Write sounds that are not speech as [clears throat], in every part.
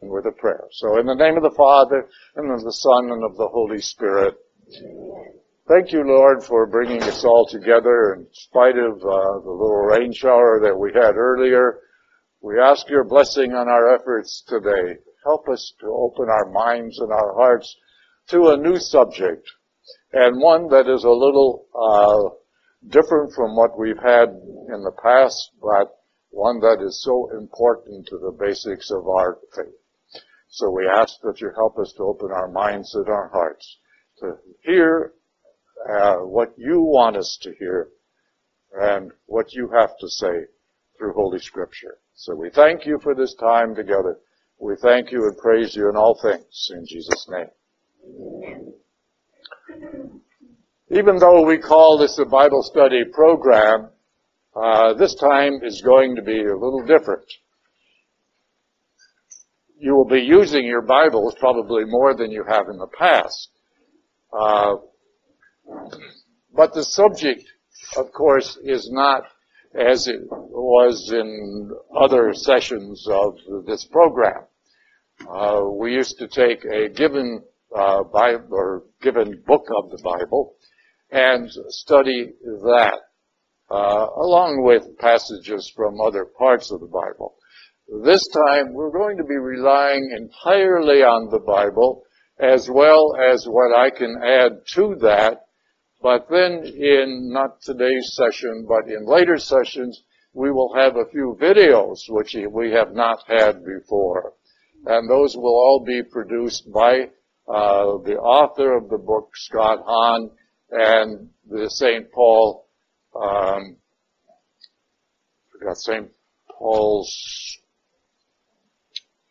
with a prayer. So in the name of the Father, and of the Son, and of the Holy Spirit. Thank you, Lord, for bringing us all together in spite of uh, the little rain shower that we had earlier. We ask your blessing on our efforts today. Help us to open our minds and our hearts to a new subject, and one that is a little uh, different from what we've had in the past, but one that is so important to the basics of our faith. So we ask that you help us to open our minds and our hearts to hear uh, what you want us to hear and what you have to say through Holy Scripture. So we thank you for this time together. We thank you and praise you in all things in Jesus' name. Even though we call this a Bible study program, uh, this time is going to be a little different you will be using your Bibles probably more than you have in the past. Uh, but the subject, of course, is not as it was in other sessions of this program. Uh, we used to take a given uh, Bible or given book of the Bible and study that, uh, along with passages from other parts of the Bible. This time we're going to be relying entirely on the Bible as well as what I can add to that. But then in not today's session, but in later sessions, we will have a few videos which we have not had before. And those will all be produced by uh, the author of the book, Scott Hahn, and the St. Paul, um, forgot St. Paul's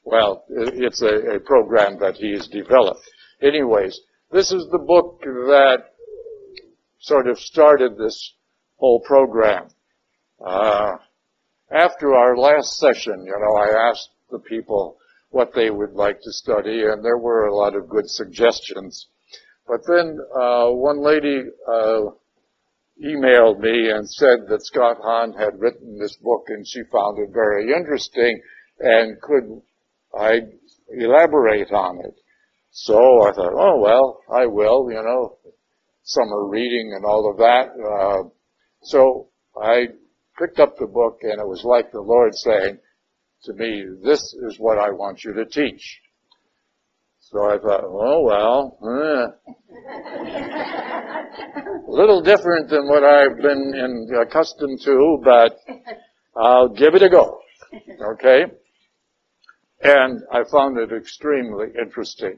well, it's a, a program that he's developed. Anyways, this is the book that sort of started this whole program. Uh, after our last session, you know, I asked the people what they would like to study, and there were a lot of good suggestions. But then uh, one lady uh, emailed me and said that Scott Hahn had written this book, and she found it very interesting and could I elaborate on it. So I thought, oh well, I will, you know, summer reading and all of that. Uh, so I picked up the book and it was like the Lord saying to me, this is what I want you to teach. So I thought, oh well, eh. [laughs] a little different than what I've been in, accustomed to, but I'll give it a go. Okay? And I found it extremely interesting.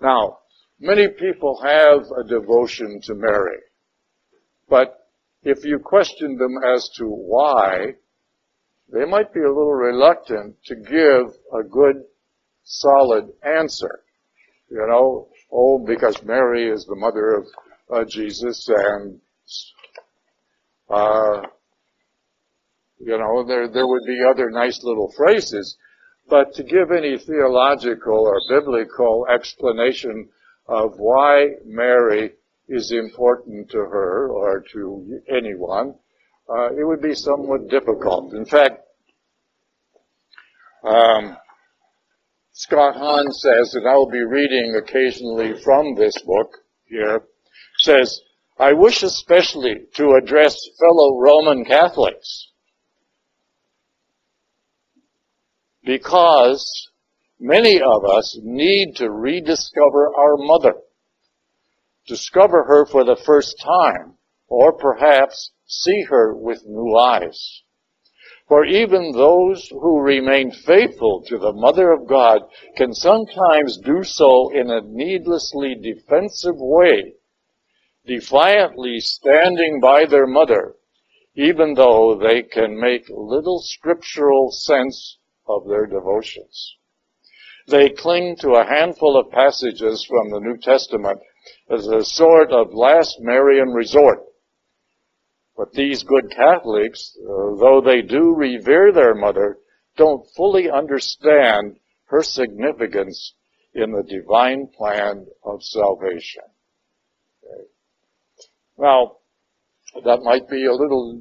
Now, many people have a devotion to Mary. But if you question them as to why, they might be a little reluctant to give a good, solid answer. You know, oh, because Mary is the mother of uh, Jesus and, uh, you know, there, there would be other nice little phrases, but to give any theological or biblical explanation of why Mary is important to her or to anyone, uh, it would be somewhat difficult. In fact, um, Scott Hahn says, and I'll be reading occasionally from this book here, says, I wish especially to address fellow Roman Catholics because many of us need to rediscover our mother, discover her for the first time, or perhaps see her with new eyes. For even those who remain faithful to the Mother of God can sometimes do so in a needlessly defensive way, defiantly standing by their mother, even though they can make little scriptural sense of their devotions. They cling to a handful of passages from the New Testament as a sort of last Marian resort. But these good Catholics, uh, though they do revere their mother, don't fully understand her significance in the divine plan of salvation. Okay. Now, that might be a little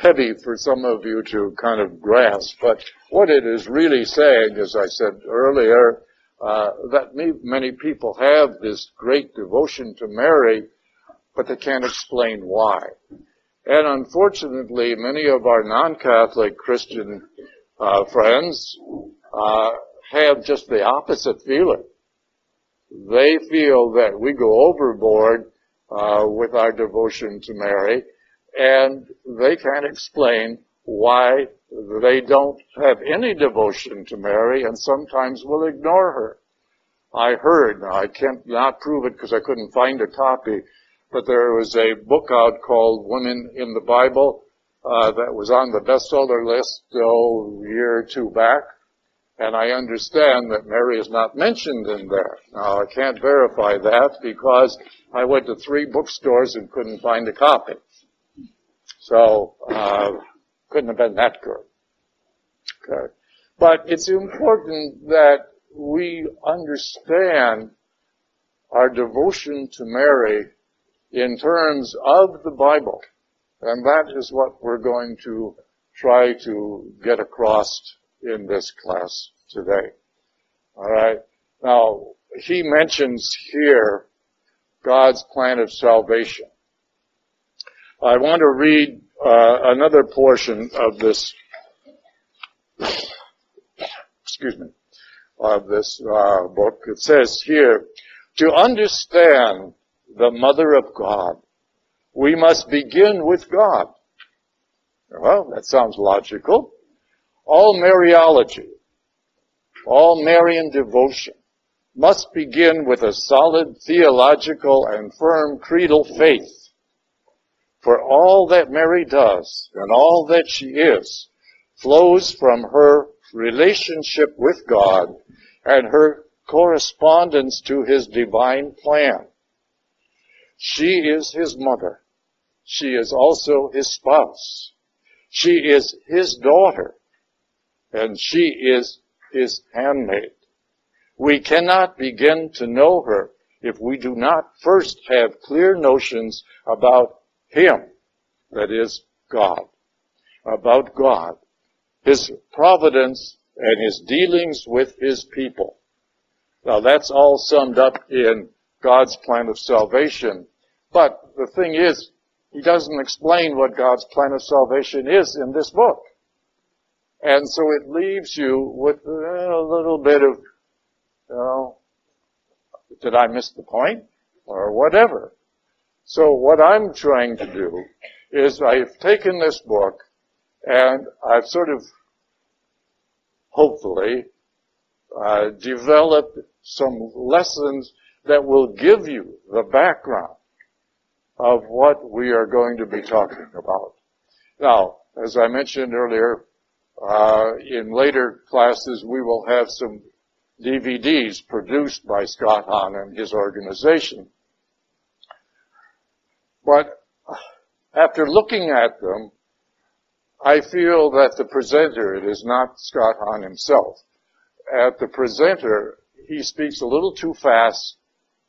heavy for some of you to kind of grasp, but what it is really saying, as I said earlier, uh, that many people have this great devotion to Mary, but they can't explain why. And unfortunately, many of our non-Catholic Christian uh, friends uh, have just the opposite feeling. They feel that we go overboard uh, with our devotion to Mary, and they can't explain why they don't have any devotion to Mary and sometimes will ignore her. I heard, I can't not prove it because I couldn't find a copy, but there was a book out called Women in the Bible uh, that was on the bestseller list oh, a year or two back, and I understand that Mary is not mentioned in there. Now I can't verify that because I went to three bookstores and couldn't find a copy. So, uh, couldn't have been that good. Okay. But it's important that we understand our devotion to Mary in terms of the Bible. And that is what we're going to try to get across in this class today. Alright. Now, he mentions here God's plan of salvation. I want to read uh, another portion of this, excuse me, of this uh, book. It says here, to understand the Mother of God, we must begin with God. Well, that sounds logical. All Mariology, all Marian devotion must begin with a solid theological and firm creedal faith for all that Mary does and all that she is flows from her relationship with God and her correspondence to his divine plan. She is his mother. She is also his spouse. She is his daughter. And she is his handmaid. We cannot begin to know her if we do not first have clear notions about him, that is God, about God, His providence and His dealings with His people. Now that's all summed up in God's plan of salvation. But the thing is, He doesn't explain what God's plan of salvation is in this book. And so it leaves you with a little bit of, you know, did I miss the point? Or whatever. So what I'm trying to do is I've taken this book and I've sort of, hopefully, uh, developed some lessons that will give you the background of what we are going to be talking about. Now, as I mentioned earlier, uh, in later classes we will have some DVDs produced by Scott Hahn and his organization but after looking at them, I feel that the presenter, it is not Scott Hahn himself, at the presenter, he speaks a little too fast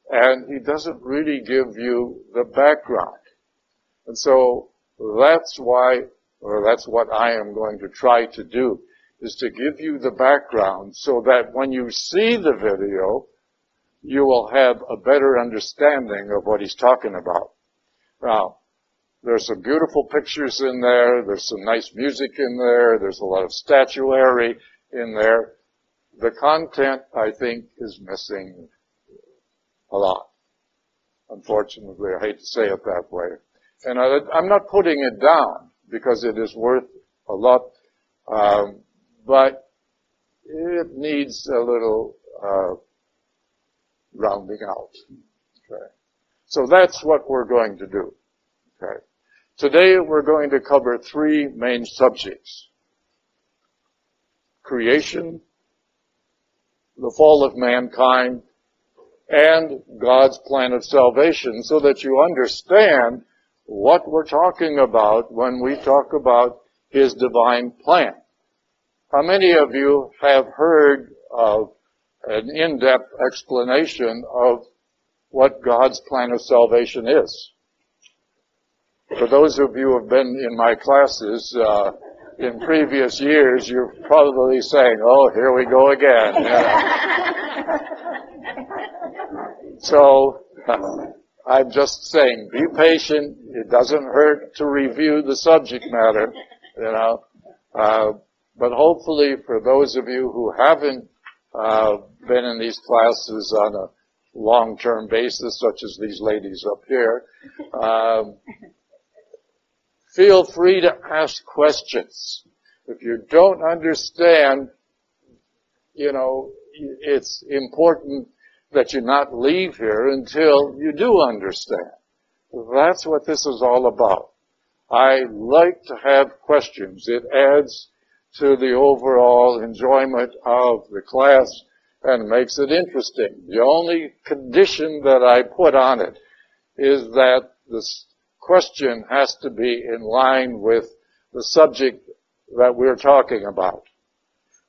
and he doesn't really give you the background. And so that's why, or that's what I am going to try to do, is to give you the background so that when you see the video, you will have a better understanding of what he's talking about. Now, there's some beautiful pictures in there. There's some nice music in there. There's a lot of statuary in there. The content, I think, is missing a lot. Unfortunately, I hate to say it that way. And I, am not putting it down because it is worth a lot, um, but it needs a little uh, rounding out. Okay. So that's what we're going to do. Okay. Today we're going to cover three main subjects. Creation, the fall of mankind, and God's plan of salvation so that you understand what we're talking about when we talk about His divine plan. How many of you have heard of an in-depth explanation of what God's plan of salvation is. for those of you who have been in my classes uh, in previous years, you're probably saying, "Oh, here we go again." [laughs] so [laughs] I'm just saying, be patient. It doesn't hurt to review the subject matter, you know. Uh, but hopefully, for those of you who haven't uh, been in these classes on a long-term basis, such as these ladies up here, um, feel free to ask questions. If you don't understand, you know, it's important that you not leave here until you do understand. That's what this is all about. I like to have questions. It adds to the overall enjoyment of the class and makes it interesting. The only condition that I put on it is that the question has to be in line with the subject that we're talking about.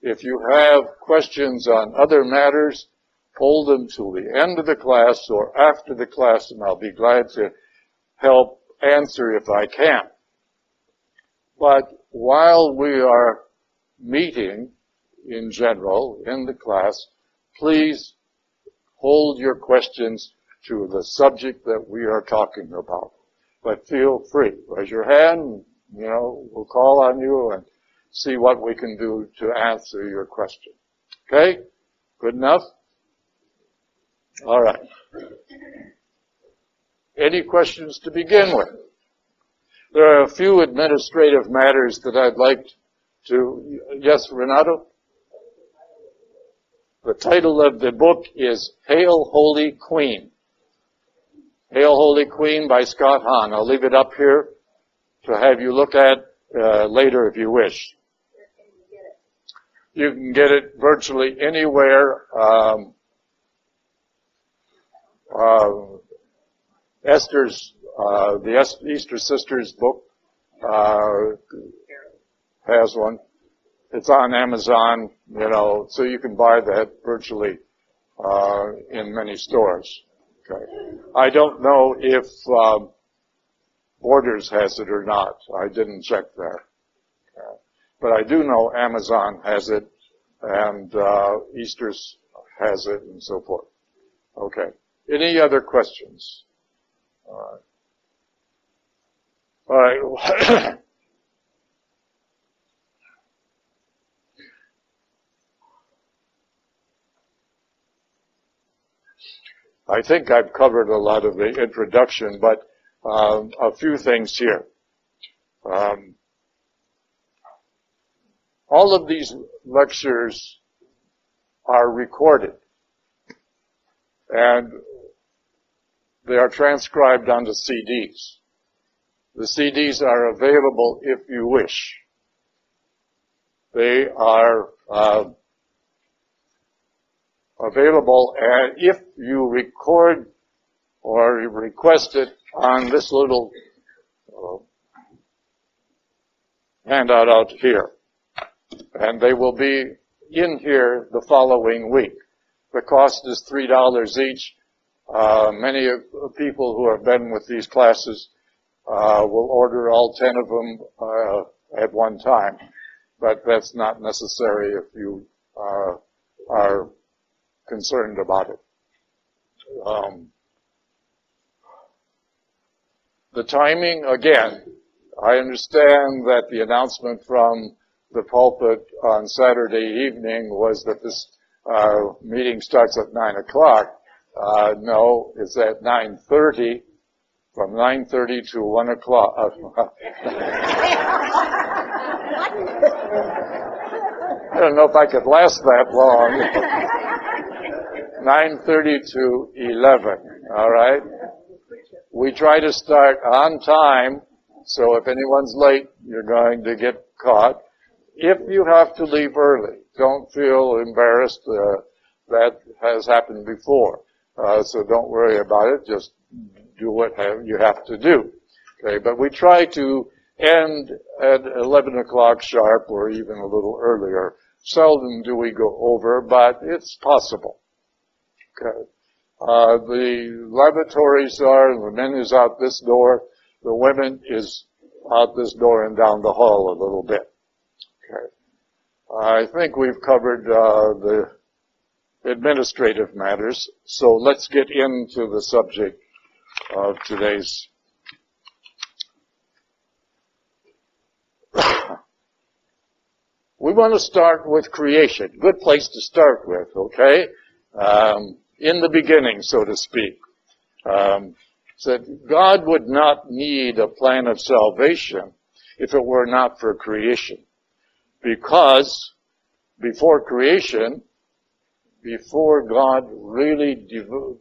If you have questions on other matters, hold them till the end of the class or after the class and I'll be glad to help answer if I can. But while we are meeting in general in the class, please hold your questions to the subject that we are talking about. But feel free. Raise your hand, you know, we'll call on you and see what we can do to answer your question. Okay? Good enough? All right. Any questions to begin with? There are a few administrative matters that I'd like to, yes, Renato? The title of the book is Hail Holy Queen. Hail Holy Queen by Scott Hahn. I'll leave it up here to have you look at uh, later if you wish. You can get it virtually anywhere. Um, uh, Esther's, uh, the Easter Sisters book, uh, has one. It's on Amazon, you know, so you can buy that virtually, uh, in many stores. Okay. I don't know if, um, Borders has it or not. I didn't check there. Okay. But I do know Amazon has it and, uh, Easter's has it and so forth. Okay. Any other questions? All right. All right. I think I've covered a lot of the introduction, but um, a few things here. Um, all of these lectures are recorded, and they are transcribed onto CDs. The CDs are available if you wish. They are uh, available and if you record or request it on this little uh, handout out here. And they will be in here the following week. The cost is $3 each. Uh, many people who have been with these classes uh, will order all 10 of them uh, at one time, but that's not necessary if you uh, are concerned about it. Um, the timing, again, I understand that the announcement from the pulpit on Saturday evening was that this uh, meeting starts at 9 o'clock. Uh, no, it's at 9.30, from 9.30 to 1 o'clock. [laughs] I don't know if I could last that long. [laughs] 9.30 to 11, alright? We try to start on time, so if anyone's late, you're going to get caught. If you have to leave early, don't feel embarrassed, uh, that has happened before. Uh, so don't worry about it. Just do what you have to do. Okay, but we try to end at 11 o'clock sharp or even a little earlier. Seldom do we go over, but it's possible. Okay. Uh, the lavatories are, the men is out this door. the women is out this door and down the hall a little bit. Okay. I think we've covered uh, the administrative matters, so let's get into the subject of today's [coughs] we want to start with creation. Good place to start with, okay? Um, in the beginning, so to speak. Um, said God would not need a plan of salvation if it were not for creation. Because before creation, before God really, you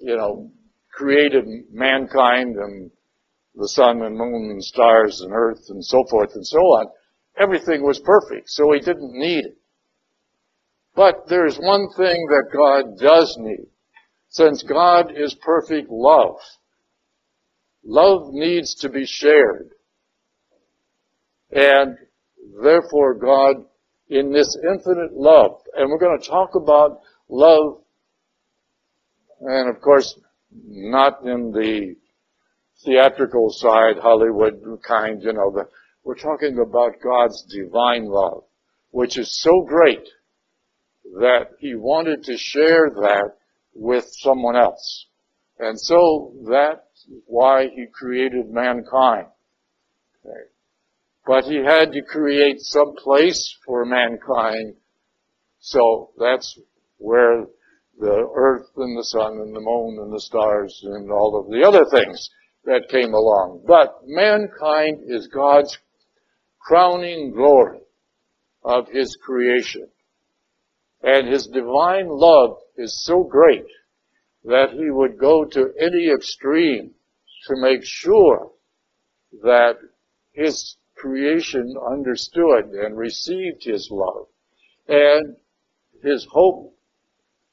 know, created mankind and the sun and moon and stars and earth and so forth and so on, everything was perfect, so he didn't need it. But there's one thing that God does need. Since God is perfect love, love needs to be shared. And therefore God, in this infinite love, and we're going to talk about love, and of course, not in the theatrical side, Hollywood kind, you know, we're talking about God's divine love, which is so great that He wanted to share that with someone else. And so that's why He created mankind. Okay. But He had to create some place for mankind. So that's where the earth and the sun and the moon and the stars and all of the other things that came along. But mankind is God's crowning glory of His creation. And His divine love is so great that He would go to any extreme to make sure that His creation understood and received His love. And His hope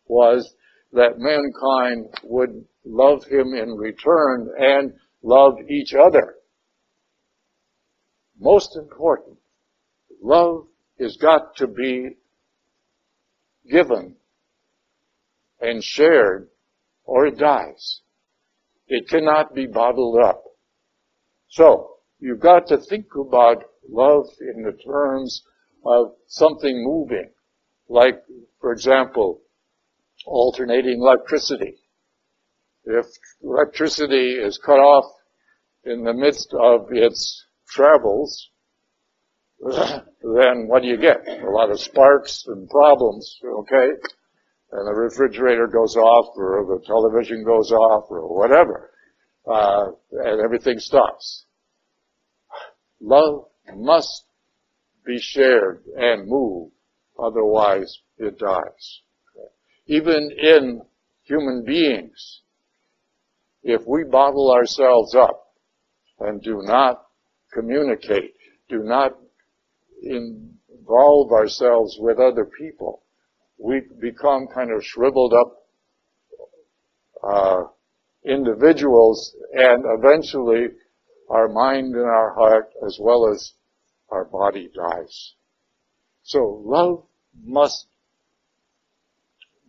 was that mankind would love Him in return and love each other most important, love has got to be given and shared or it dies. It cannot be bottled up. So, you've got to think about love in the terms of something moving. Like, for example, alternating electricity. If electricity is cut off in the midst of its travels, [laughs] then what do you get? A lot of sparks and problems, okay? And the refrigerator goes off or the television goes off or whatever. Uh, and everything stops. Love must be shared and move, otherwise it dies. Even in human beings, if we bottle ourselves up and do not communicate. Do not involve ourselves with other people. We become kind of shriveled up uh, individuals, and eventually our mind and our heart, as well as our body, dies. So love must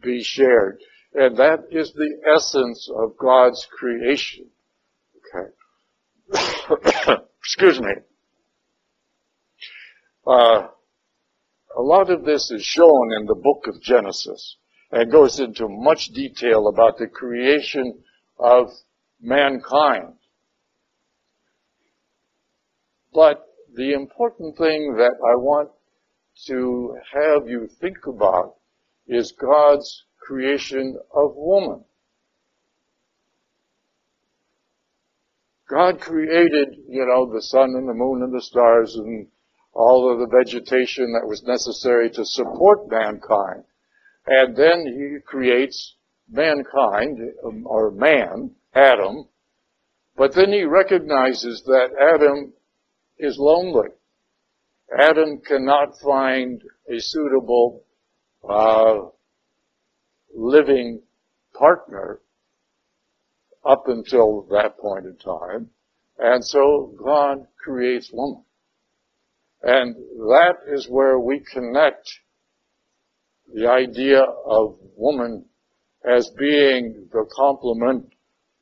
be shared. And that is the essence of God's creation. Okay. [coughs] excuse me, uh, a lot of this is shown in the book of Genesis and goes into much detail about the creation of mankind. But the important thing that I want to have you think about is God's creation of woman. God created, you know, the sun and the moon and the stars and all of the vegetation that was necessary to support mankind. And then he creates mankind, um, or man, Adam, but then he recognizes that Adam is lonely. Adam cannot find a suitable uh, living partner up until that point in time. And so God creates woman. And that is where we connect the idea of woman as being the complement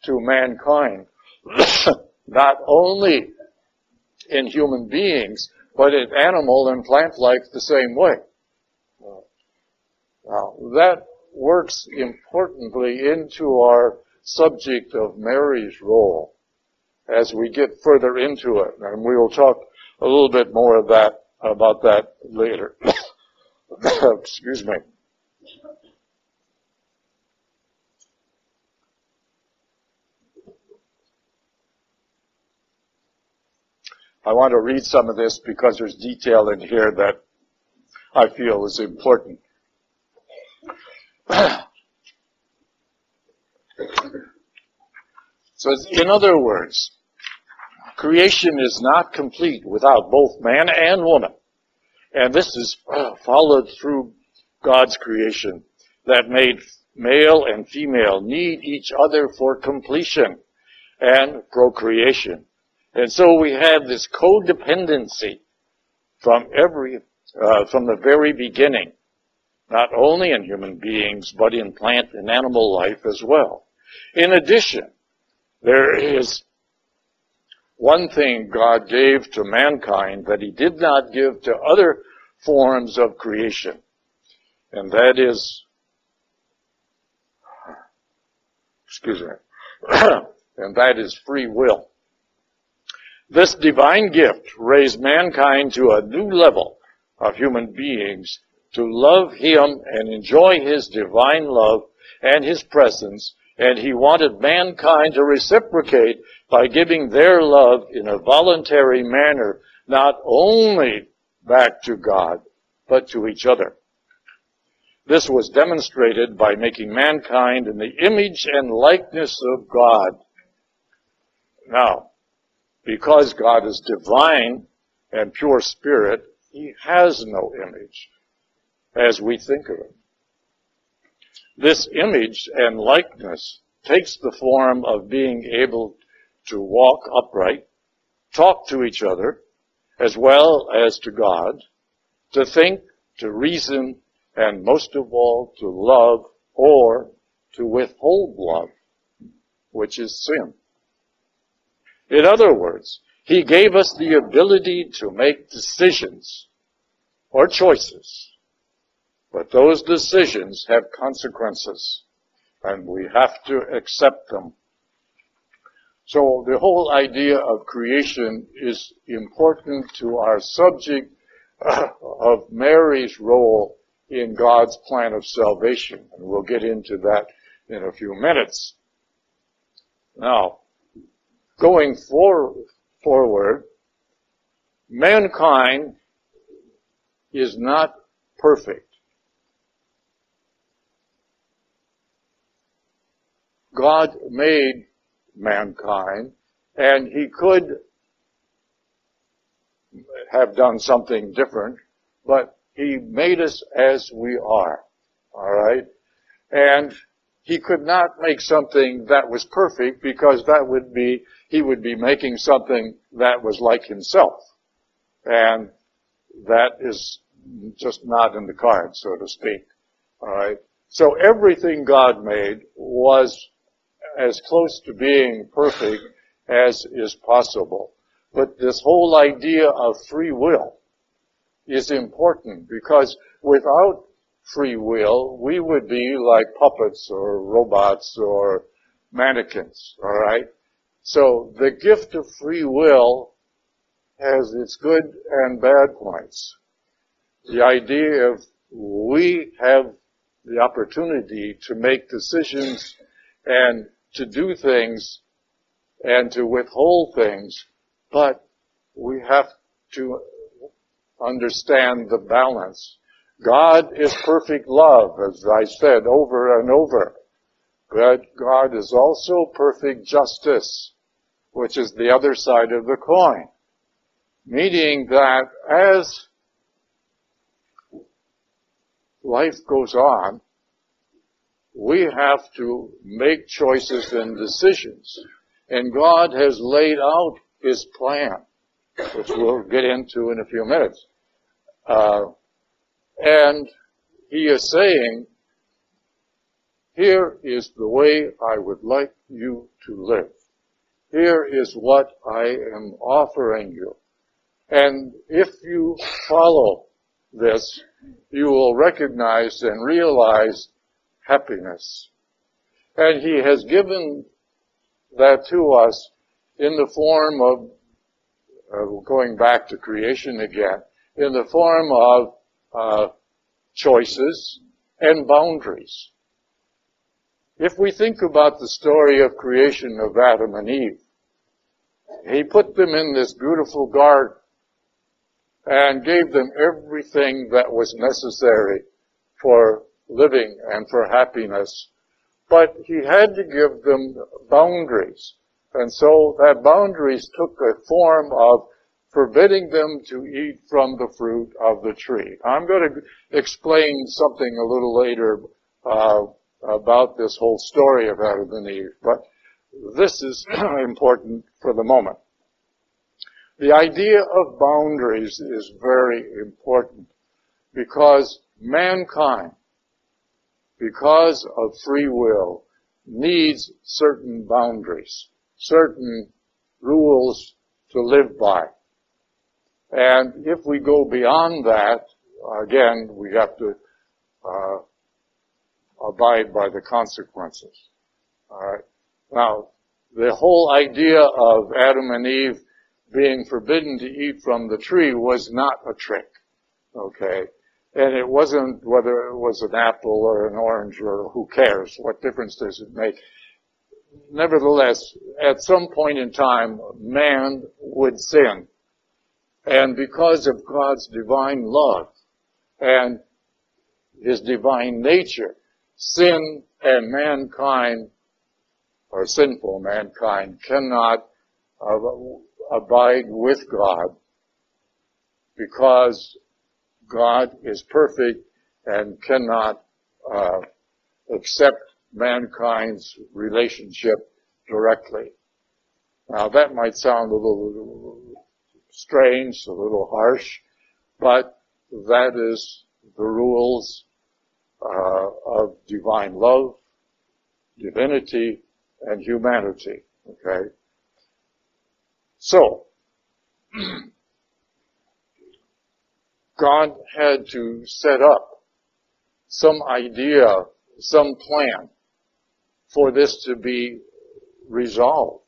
to mankind. [coughs] not only in human beings, but in animal and plant life the same way. Now, that works importantly into our subject of Mary's role as we get further into it, and we will talk a little bit more of that about that later. [coughs] Excuse me. I want to read some of this because there's detail in here that I feel is important. [coughs] so, in other words, creation is not complete without both man and woman. And this is uh, followed through God's creation that made male and female need each other for completion and procreation. And so we have this codependency from every, uh, from the very beginning, not only in human beings, but in plant and animal life as well. In addition, there is one thing God gave to mankind that he did not give to other forms of creation. And that is, excuse me, [coughs] and that is free will. This divine gift raised mankind to a new level of human beings to love Him and enjoy His divine love and His presence, and He wanted mankind to reciprocate by giving their love in a voluntary manner, not only back to God, but to each other. This was demonstrated by making mankind in the image and likeness of God. Now, because God is divine and pure spirit, he has no image as we think of it. This image and likeness takes the form of being able to walk upright, talk to each other, as well as to God, to think, to reason, and most of all, to love or to withhold love, which is sin. In other words, He gave us the ability to make decisions or choices. But those decisions have consequences and we have to accept them. So the whole idea of creation is important to our subject uh, of Mary's role in God's plan of salvation. And we'll get into that in a few minutes. Now, going for, forward, mankind is not perfect. God made mankind and he could have done something different, but he made us as we are. Alright? And he could not make something that was perfect because that would be he would be making something that was like himself. And that is just not in the cards, so to speak. Alright? So everything God made was as close to being perfect as is possible. But this whole idea of free will is important because without free will, we would be like puppets or robots or mannequins, alright? So the gift of free will has its good and bad points. The idea of we have the opportunity to make decisions and to do things and to withhold things, but we have to understand the balance. God is perfect love, as I said over and over. But God is also perfect justice, which is the other side of the coin. Meaning that as life goes on, we have to make choices and decisions. And God has laid out His plan, which we'll get into in a few minutes. Uh, and He is saying, here is the way I would like you to live. here is what I am offering you. And if you follow this, you will recognize and realize happiness. And he has given that to us in the form of, uh, going back to creation again, in the form of uh, choices and boundaries. If we think about the story of creation of Adam and Eve, he put them in this beautiful garden and gave them everything that was necessary for living and for happiness. But he had to give them boundaries. And so that boundaries took a form of forbidding them to eat from the fruit of the tree. I'm going to explain something a little later uh, about this whole story of Adam and Eve, but this is [clears throat] important for the moment. The idea of boundaries is very important because mankind, because of free will, needs certain boundaries, certain rules to live by. And if we go beyond that, again, we have to uh, abide by the consequences. Now, the whole idea of Adam and Eve being forbidden to eat from the tree was not a trick. Okay. And it wasn't whether it was an apple or an orange or who cares. What difference does it make? Nevertheless, at some point in time, man would sin. And because of God's divine love and his divine nature, sin and mankind, or sinful mankind, cannot abide with God because God is perfect and cannot uh, accept mankind's relationship directly. Now that might sound a little strange, a little harsh, but that is the rules uh, of divine love, divinity, and humanity. Okay? So, [clears throat] God had to set up some idea, some plan for this to be resolved.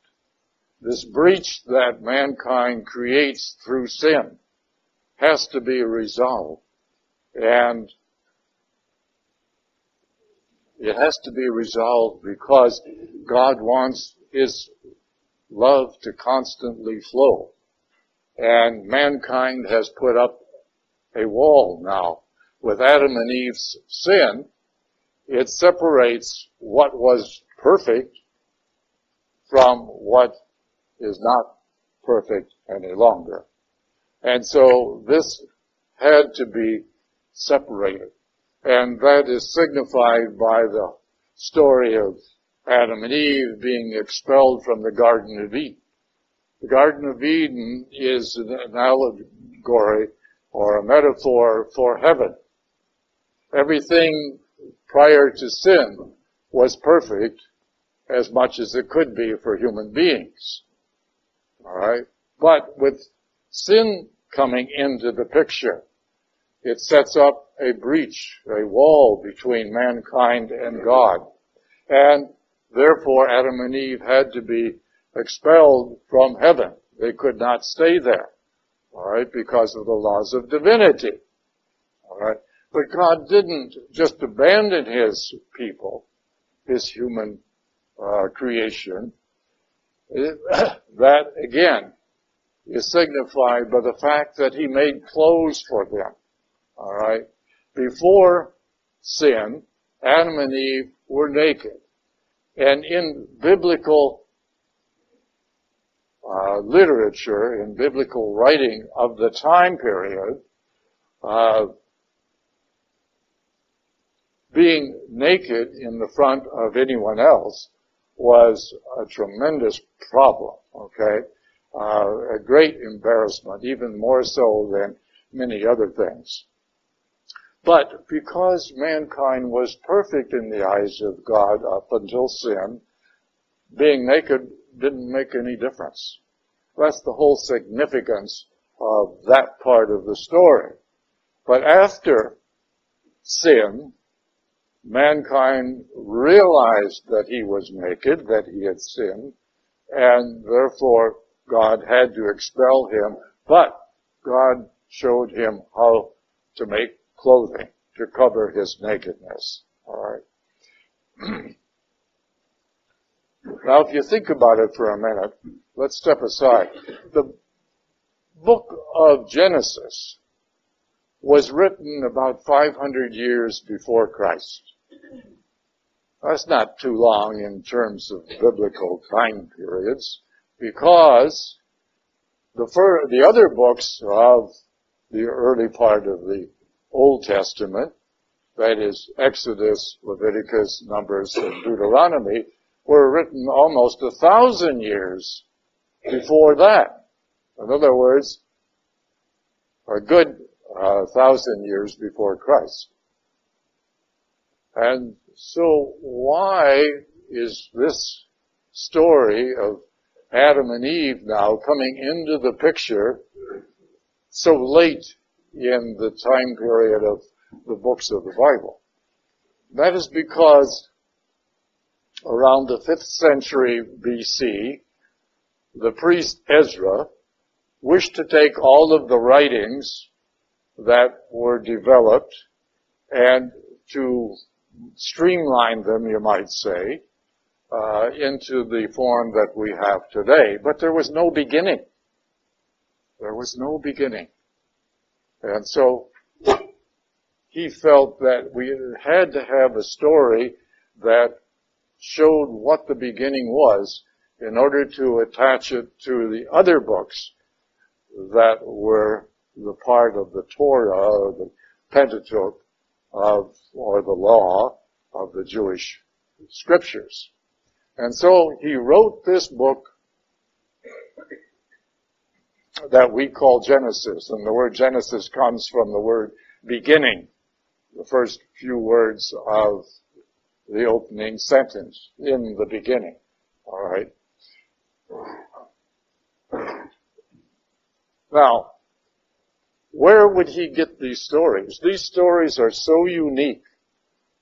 This breach that mankind creates through sin has to be resolved. And it has to be resolved because God wants His love to constantly flow. And mankind has put up a wall now. With Adam and Eve's sin, it separates what was perfect from what is not perfect any longer. And so this had to be separated. And that is signified by the story of Adam and Eve being expelled from the Garden of Eden. The Garden of Eden is an allegory or a metaphor for heaven. Everything prior to sin was perfect as much as it could be for human beings. Alright? But with sin coming into the picture, it sets up a breach, a wall between mankind and God. And therefore Adam and Eve had to be expelled from heaven. They could not stay there. Alright? Because of the laws of divinity. Alright? But God didn't just abandon His people, His human uh, creation. that again is signified by the fact that he made clothes for them. Alright? Before sin, Adam and Eve were naked. And in biblical uh, literature, in biblical writing of the time period, uh, being naked in the front of anyone else was a tremendous problem, okay? Uh, a great embarrassment, even more so than many other things. But because mankind was perfect in the eyes of God up until sin, being naked didn't make any difference. That's the whole significance of that part of the story. But after sin, mankind realized that he was naked, that he had sinned, and therefore God had to expel him, but God showed him how to make clothing to cover his nakedness. Alright. [clears throat] now if you think about it for a minute, let's step aside. The book of Genesis was written about 500 years before Christ. That's not too long in terms of biblical time periods because the, fir- the other books of the early part of the Old Testament, that is Exodus, Leviticus, Numbers, and Deuteronomy, were written almost a thousand years before that. In other words, a good uh, thousand years before Christ. And so why is this story of Adam and Eve now coming into the picture so late in the time period of the books of the Bible? That is because around the 5th century BC, the priest Ezra wished to take all of the writings that were developed and to streamline them, you might say, uh, into the form that we have today. But there was no beginning. There was no beginning. And so he felt that we had to have a story that showed what the beginning was in order to attach it to the other books that were the part of the Torah or the Pentateuch of, or the law of the Jewish scriptures. And so he wrote this book that we call Genesis. And the word Genesis comes from the word beginning, the first few words of the opening sentence, in the beginning. Alright? Now, where would he get these stories? These stories are so unique.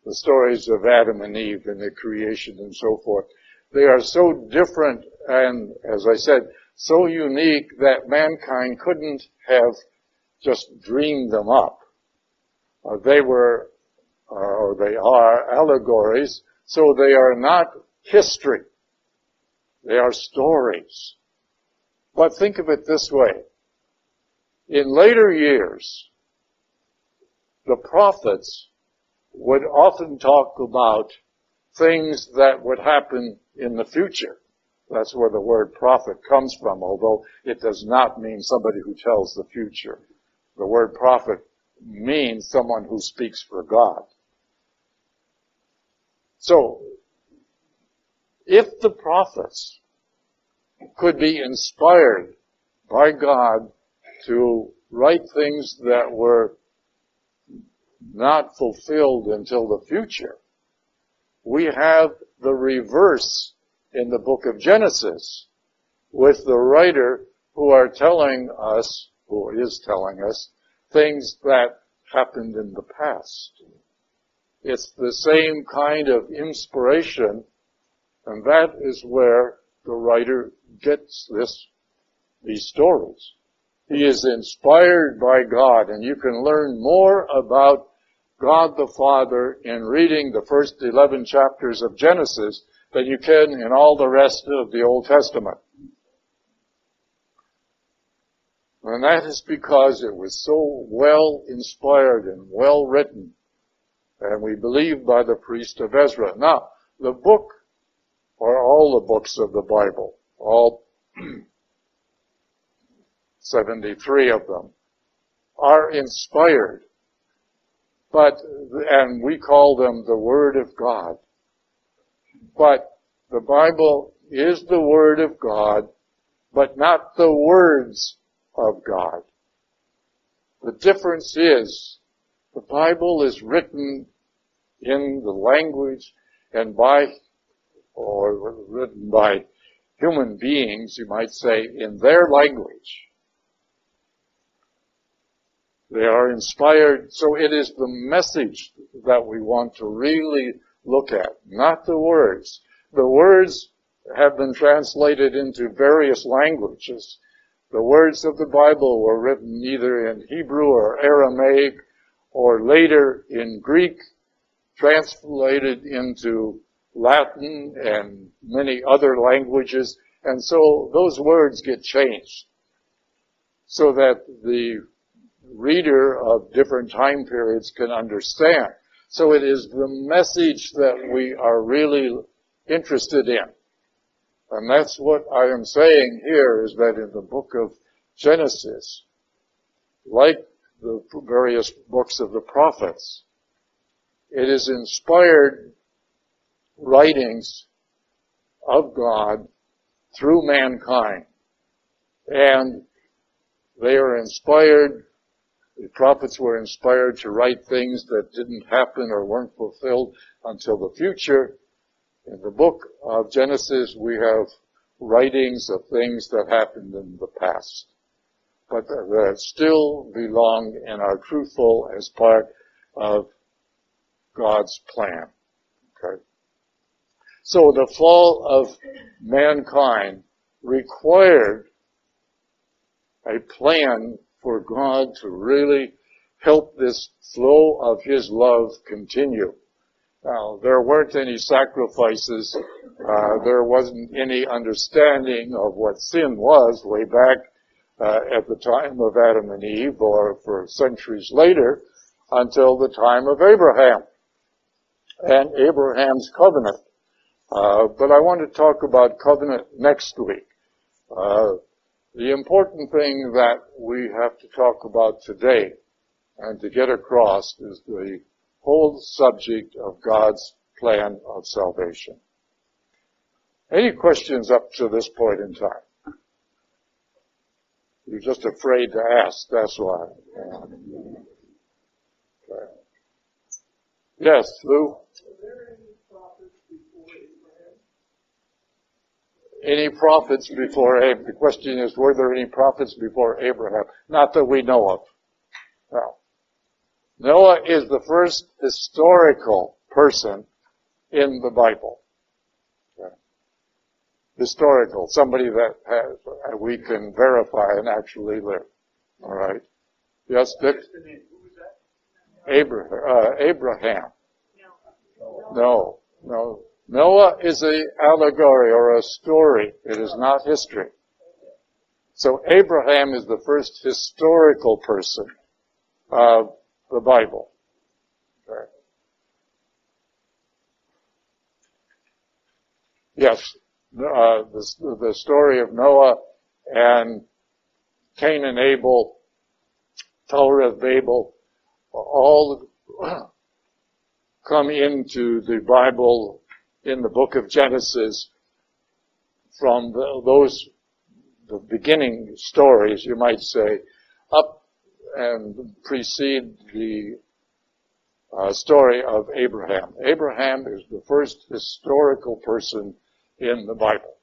The stories of Adam and Eve and the creation and so forth. They are so different and, as I said, so unique that mankind couldn't have just dreamed them up. Uh, they were, or they are allegories, so they are not history. They are stories. But think of it this way. In later years, the prophets would often talk about things that would happen in the future. That's where the word prophet comes from, although it does not mean somebody who tells the future. The word prophet means someone who speaks for God. So, if the prophets could be inspired by God to write things that were not fulfilled until the future. We have the reverse in the book of Genesis with the writer who are telling us, who is telling us, things that happened in the past. It's the same kind of inspiration, and that is where the writer gets this, these stories. He is inspired by God, and you can learn more about God the Father in reading the first 11 chapters of Genesis than you can in all the rest of the Old Testament. And that is because it was so well inspired and well written, and we believe by the priest of Ezra. Now, the book, or all the books of the Bible, all [clears throat] 73 of them, are inspired. But, and we call them the Word of God. But the Bible is the Word of God, but not the words of God. The difference is the Bible is written in the language and by, or written by human beings, you might say, in their language. They are inspired, so it is the message that we want to really look at, not the words. The words have been translated into various languages. The words of the Bible were written either in Hebrew or Aramaic or later in Greek, translated into Latin and many other languages. And so those words get changed so that the reader of different time periods can understand. So it is the message that we are really interested in. And that's what I am saying here is that in the book of Genesis, like the various books of the prophets, it is inspired writings of God through mankind. And they are inspired, the prophets were inspired to write things that didn't happen or weren't fulfilled until the future. In the book of Genesis, we have writings of things that happened in the past, but that still belong and are truthful as part of God's plan. Okay. So the fall of mankind required a plan for God to really help this flow of His love continue. Now, there weren't any sacrifices. Uh, there wasn't any understanding of what sin was way back uh, at the time of Adam and Eve or for centuries later until the time of Abraham and Abraham's covenant. Uh, but I want to talk about covenant next week. Uh, the important thing that we have to talk about today and to get across is the whole subject of God's plan of salvation. Any questions up to this point in time? You're just afraid to ask, that's why. Okay. Yes, Lou? Any prophets before Abraham? The question is, were there any prophets before Abraham? Not that we know of. No. Noah is the first historical person in the Bible. Historical, somebody that has, we can verify and actually live. All right. Yes, Dick. Abraham. Uh, Abraham. No, no. Noah is a allegory or a story. It is not history. So Abraham is the first historical person of the Bible. Okay. Yes, uh, the, the story of Noah and Cain and Abel, Tower of Babel, all [clears throat] come into the Bible in the book of Genesis from the, those the beginning stories, you might say, up and precede the uh, story of Abraham. Abraham is the first historical person in the Bible.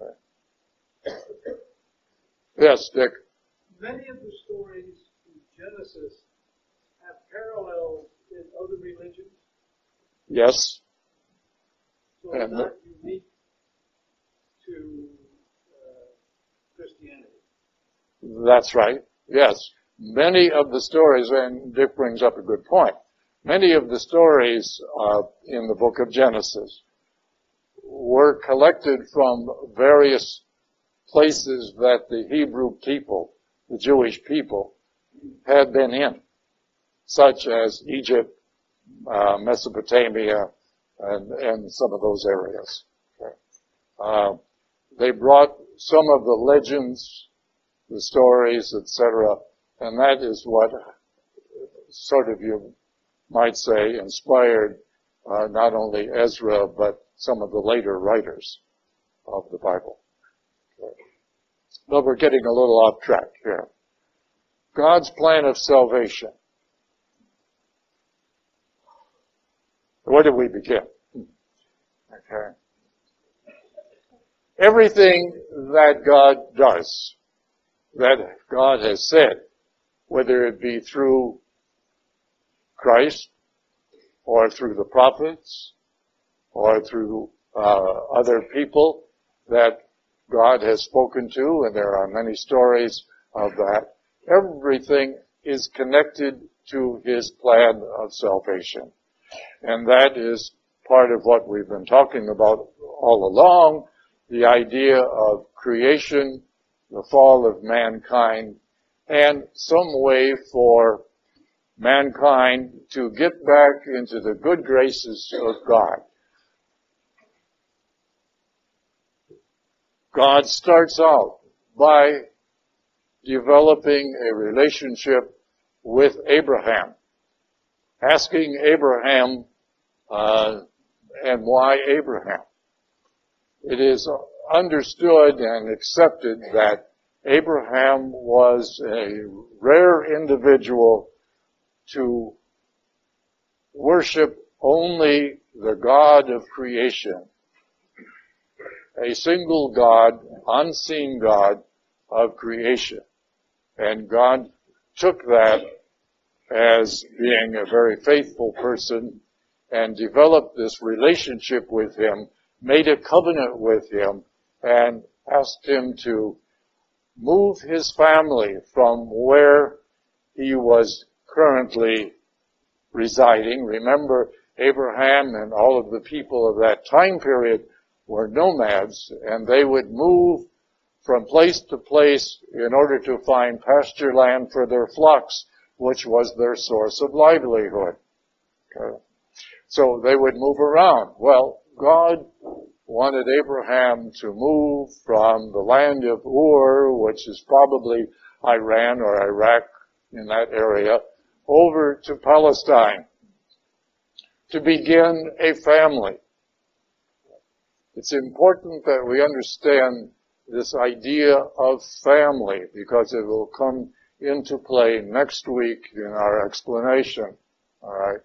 Okay. Yes, Dick. Many of the stories in Genesis have parallels in other religions. Yes. So it's not unique to uh, Christianity. That's right. Yes. Many of the stories, and Dick brings up a good point, many of the stories uh, in the book of Genesis were collected from various places that the Hebrew people, the Jewish people, had been in, such as Egypt, uh, Mesopotamia, and, and some of those areas. Okay. Uh, they brought some of the legends, the stories, etc., and that is what sort of you might say inspired uh, not only Ezra but some of the later writers of the Bible. Okay. But we're getting a little off track here. God's plan of salvation. Where do we begin? Okay. everything that God does, that God has said, whether it be through Christ or through the prophets or through uh, other people that God has spoken to, and there are many stories of that. Everything is connected to His plan of salvation. And that is part of what we've been talking about all along, the idea of creation, the fall of mankind, and some way for mankind to get back into the good graces of God. God starts out by developing a relationship with Abraham, asking Abraham, uh, and why Abraham? It is understood and accepted that Abraham was a rare individual to worship only the God of creation. A single God, unseen God of creation. And God took that as being a very faithful person and developed this relationship with him, made a covenant with him, and asked him to move his family from where he was currently residing. Remember, Abraham and all of the people of that time period were nomads, and they would move from place to place in order to find pasture land for their flocks, which was their source of livelihood. Okay. So they would move around. Well, God wanted Abraham to move from the land of Ur, which is probably Iran or Iraq in that area, over to Palestine to begin a family. It's important that we understand this idea of family because it will come into play next week in our explanation. Alright?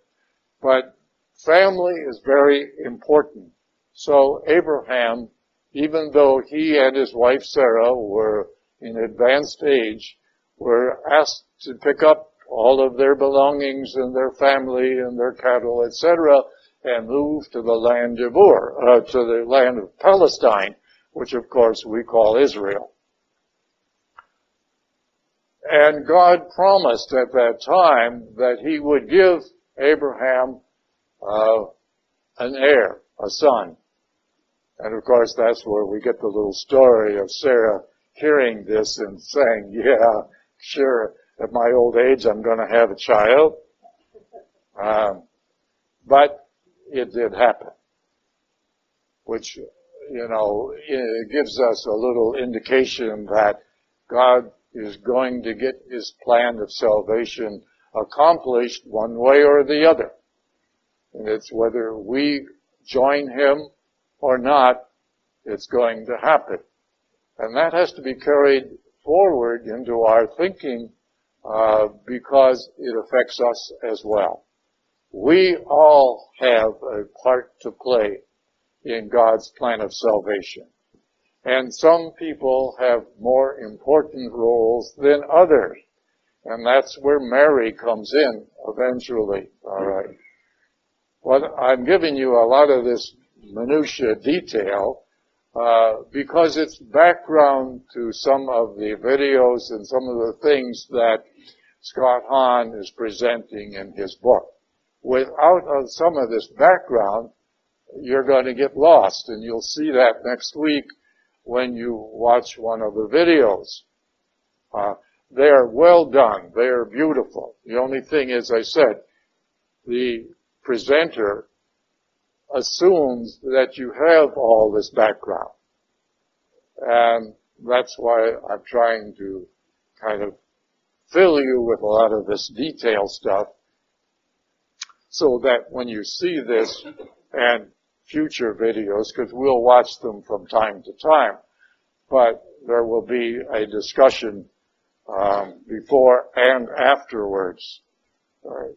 But family is very important. So Abraham, even though he and his wife Sarah were in advanced age, were asked to pick up all of their belongings and their family and their cattle, etc., and move to the land of Ur, uh, to the land of Palestine, which of course we call Israel. And God promised at that time that He would give Abraham uh, an heir, a son. And of course that's where we get the little story of Sarah hearing this and saying, yeah, sure, at my old age I'm going to have a child. Um, but it did happen. Which, you know, it gives us a little indication that God is going to get his plan of salvation accomplished one way or the other. And it's whether we join him or not, it's going to happen. And that has to be carried forward into our thinking uh, because it affects us as well. We all have a part to play in God's plan of salvation. And some people have more important roles than others. And that's where Mary comes in eventually. Alright. Well, I'm giving you a lot of this minutia detail uh, because it's background to some of the videos and some of the things that Scott Hahn is presenting in his book. Without some of this background, you're going to get lost, and you'll see that next week when you watch one of the videos. Uh, they are well done. They are beautiful. The only thing is, I said, the presenter assumes that you have all this background. And that's why I'm trying to kind of fill you with a lot of this detail stuff so that when you see this and future videos, because we'll watch them from time to time, but there will be a discussion um, before and afterwards. All right.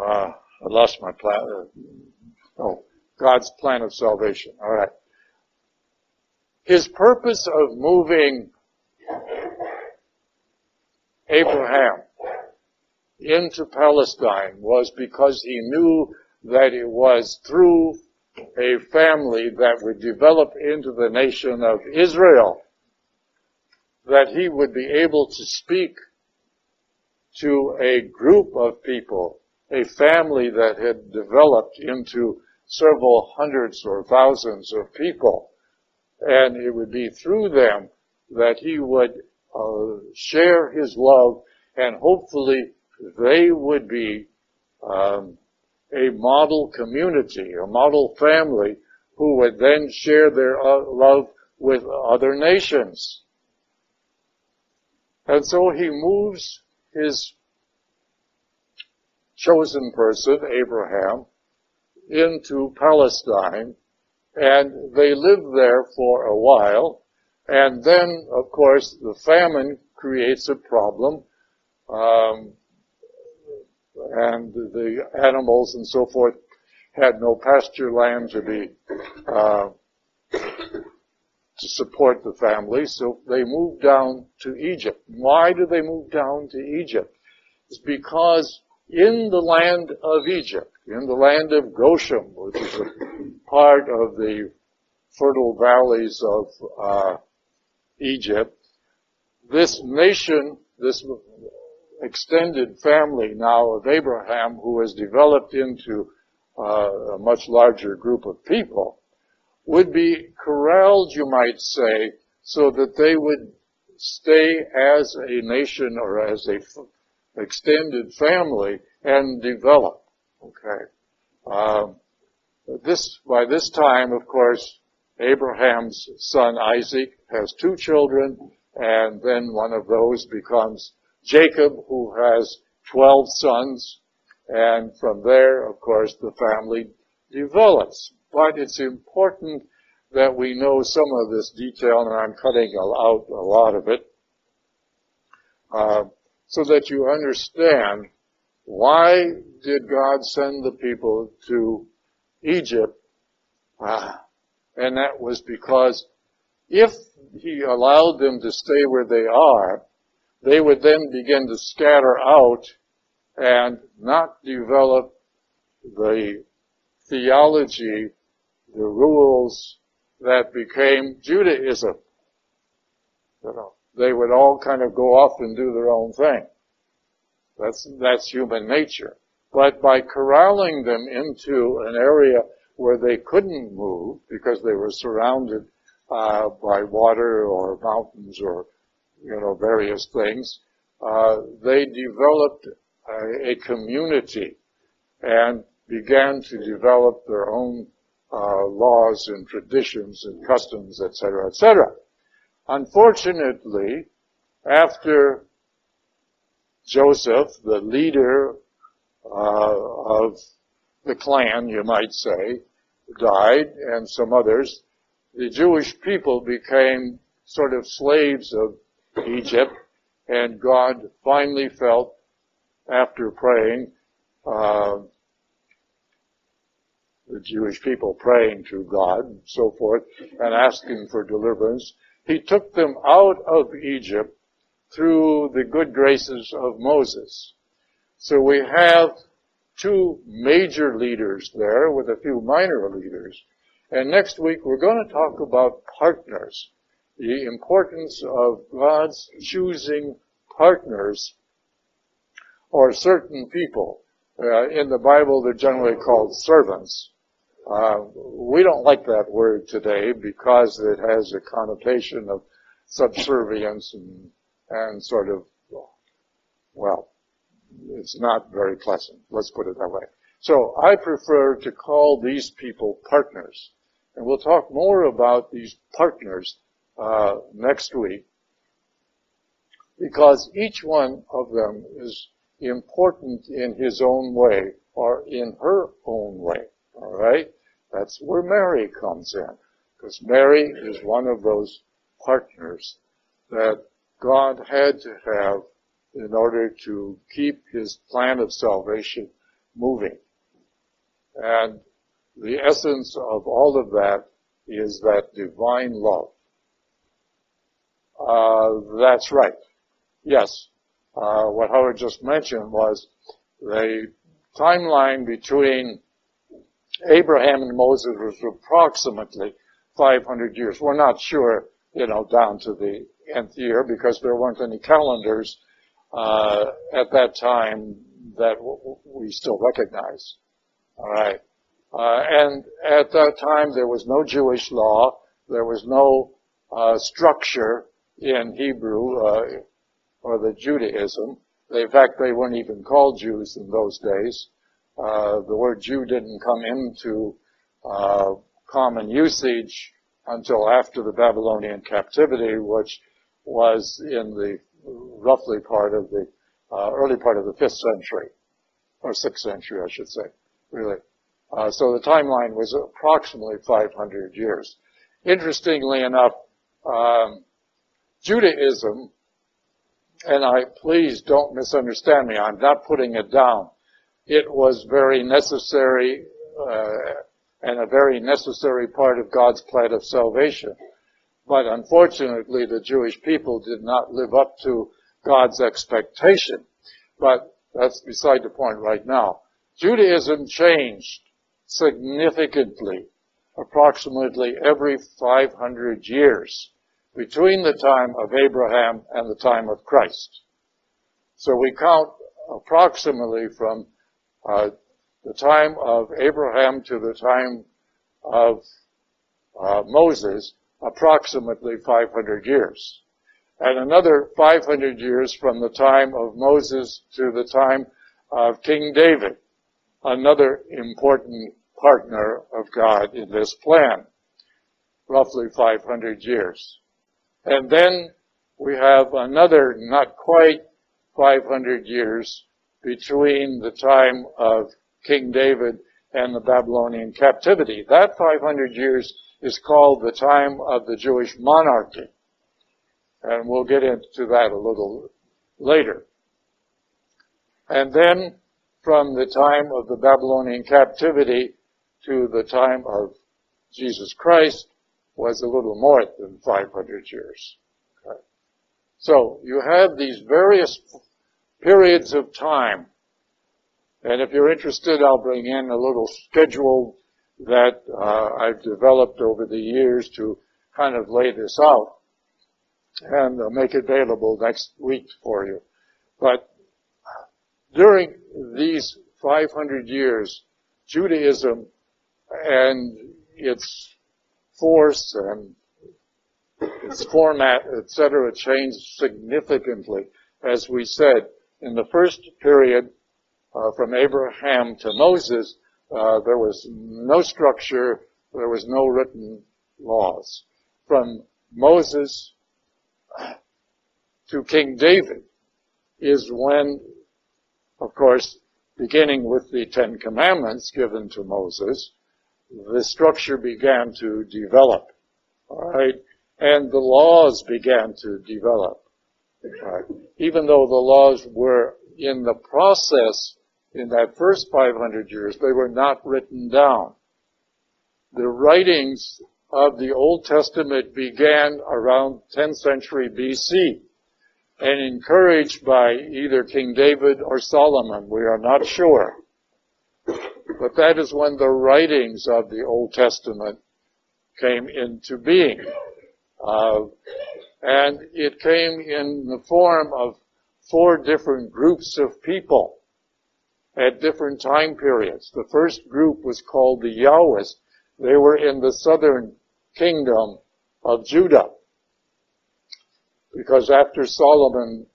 Uh, I lost my plan. Uh, oh, God's plan of salvation. All right. His purpose of moving Abraham into Palestine was because he knew that it was through a family that would develop into the nation of Israel that he would be able to speak to a group of people, a family that had developed into several hundreds or thousands of people. And it would be through them that he would uh, share his love and hopefully they would be um, a model community, a model family who would then share their uh, love with other nations. And so he moves his chosen person, Abraham, into Palestine, and they live there for a while, and then, of course, the famine creates a problem, um, and the animals and so forth had no pasture land to be uh, to support the family, so they moved down to Egypt. Why did they move down to Egypt? It's because in the land of Egypt, in the land of Goshen, which is a part of the fertile valleys of uh, Egypt, this nation, this extended family now of Abraham, who has developed into uh, a much larger group of people, would be corralled, you might say, so that they would stay as a nation or as a f- extended family and develop. Okay. Um, this by this time, of course, Abraham's son Isaac has two children, and then one of those becomes Jacob, who has 12 sons, and from there, of course, the family develops. But it's important that we know some of this detail, and I'm cutting out a lot of it, uh, so that you understand why did God send the people to Egypt? Ah, and that was because if He allowed them to stay where they are, they would then begin to scatter out and not develop the theology, the rules that became Judaism. You know, they would all kind of go off and do their own thing. That's, that's human nature. But by corralling them into an area where they couldn't move because they were surrounded uh, by water or mountains or you know, various things, uh, they developed a, a, community and began to develop their own uh, laws and traditions and customs, etc., etc. Unfortunately, after Joseph, the leader uh, of the clan, you might say, died, and some others, the Jewish people became sort of slaves of Egypt, and God finally felt, after praying, uh, the Jewish people praying to God and so forth, and asking for deliverance, He took them out of Egypt through the good graces of Moses. So we have two major leaders there with a few minor leaders. And next week we're going to talk about partners the importance of God's choosing partners or certain people. Uh, in the Bible, they're generally called servants. Uh, we don't like that word today because it has a connotation of subservience and, and sort of, well, it's not very pleasant. Let's put it that way. So I prefer to call these people partners. And we'll talk more about these partners uh, next week because each one of them is important in his own way or in her own way. All right? That's where Mary comes in because Mary is one of those partners that God had to have in order to keep his plan of salvation moving. And the essence of all of that is that divine love that's right. Yes. Uh, what Howard just mentioned was the timeline between Abraham and Moses was approximately 500 years. We're not sure, you know, down to the nth year because there weren't any calendars uh, at that time that w- we still recognize. All right. Uh, and at that time, there was no Jewish law. There was no uh, structure in Hebrew uh, or the Judaism. In fact, they weren't even called Jews in those days. Uh, the word Jew didn't come into uh, common usage until after the Babylonian captivity, which was in the roughly part of the uh, early part of the fifth century or sixth century, I should say, really. Uh, so the timeline was approximately 500 years. Interestingly enough, um, Judaism, and I please don't misunderstand me. I'm not putting it down. It was very necessary uh, and a very necessary part of God's plan of salvation. But unfortunately, the Jewish people did not live up to God's expectation. But that's beside the point right now. Judaism changed significantly, approximately every 500 years between the time of Abraham and the time of Christ. So we count approximately from uh, the time of Abraham to the time of uh, Moses, approximately 500 years. And another 500 years from the time of Moses to the time of King David, another important partner of God in this plan, roughly 500 years. And then we have another not quite 500 years between the time of King David and the Babylonian captivity. That 500 years is called the time of the Jewish monarchy. And we'll get into that a little later. And then from the time of the Babylonian captivity to the time of Jesus Christ was a little more than 500 years. Okay. So you have these various periods of time. And if you're interested, I'll bring in a little schedule that uh, I've developed over the years to kind of lay this out and uh, make it available next week for you. But during these 500 years, Judaism and its force and its format, etc., changed significantly. As we said, in the first period, uh, from Abraham to Moses, uh, there was no structure, there was no written laws. From Moses to King David is when, of course, beginning with the Ten Commandments given to Moses, the structure began to develop. Alright? And the laws began to develop. Right? Even though the laws were in the process in that first 500 years, they were not written down. The writings of the Old Testament began around 10th century BC and encouraged by either King David or Solomon. We are not sure. But that is when the writings of the Old Testament came into being. Uh, and it came in the form of four different groups of people at different time periods. The first group was called the Yahwists. They were in the southern kingdom of Judah. Because after Solomon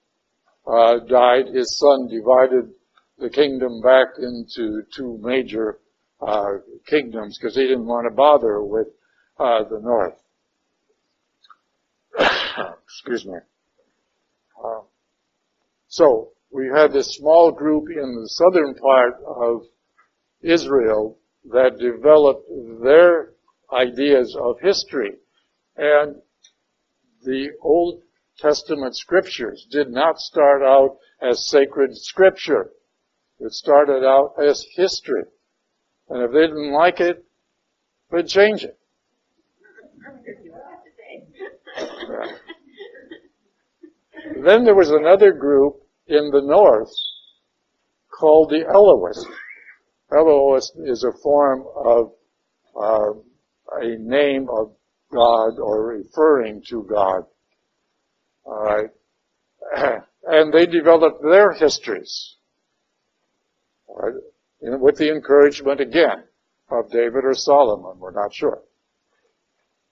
uh, died, his son divided the kingdom back into two major uh, kingdoms because he didn't want to bother with uh, the north. [coughs] Excuse me. Uh, so we had this small group in the southern part of Israel that developed their ideas of history. And the Old Testament scriptures did not start out as sacred scripture. It started out as history. And if they didn't like it, they'd change it. [laughs] Then there was another group in the north called the Elohists. Elohist is a form of uh, a name of God or referring to God. All right. [clears throat] And they developed their histories. Right. With the encouragement again of David or Solomon, we're not sure.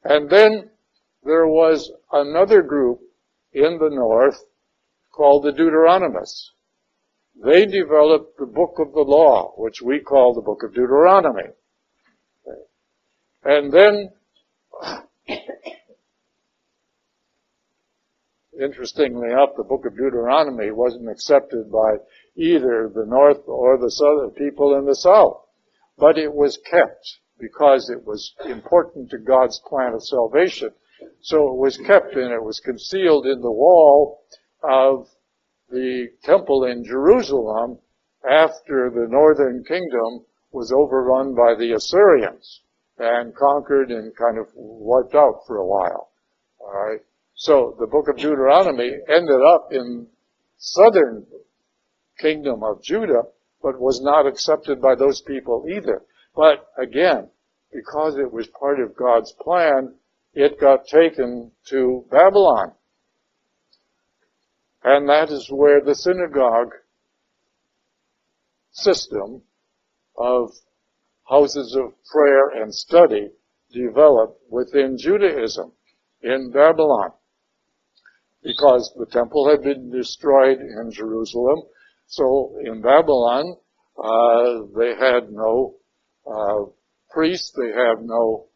And then there was another group in the north called the Deuteronomists. They developed the book of the law, which we call the book of Deuteronomy. And then, [coughs] interestingly enough, the book of Deuteronomy wasn't accepted by either the north or the southern people in the south. But it was kept because it was important to God's plan of salvation. So it was kept and it was concealed in the wall of the temple in Jerusalem after the northern kingdom was overrun by the Assyrians and conquered and kind of wiped out for a while. Alright. So the book of Deuteronomy ended up in southern kingdom of Judah, but was not accepted by those people either. But again, because it was part of God's plan, it got taken to Babylon. And that is where the synagogue system of houses of prayer and study developed within Judaism in Babylon. Because the temple had been destroyed in Jerusalem, so in Babylon, uh, they had no uh, priests, they have no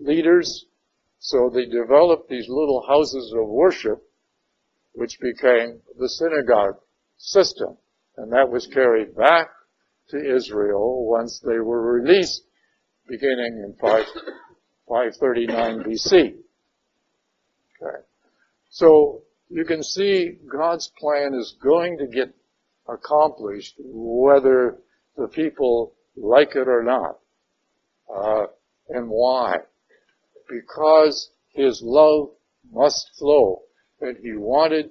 leaders, so they developed these little houses of worship, which became the synagogue system. And that was carried back to Israel once they were released, beginning in 5, 539 BC. Okay. So you can see God's plan is going to get accomplished whether the people like it or not. Uh, and why? Because his love must flow, and he wanted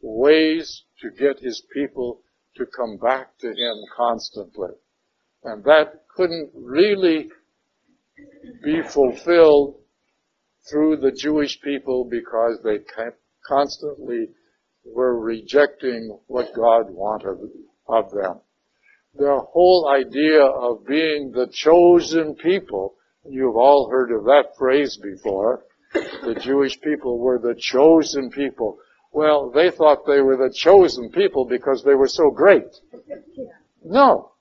ways to get his people to come back to him constantly. And that couldn't really be fulfilled through the Jewish people because they kept constantly were rejecting what God wanted of them the whole idea of being the chosen people, you've all heard of that phrase before, the Jewish people were the chosen people. Well, they thought they were the chosen people because they were so great. No.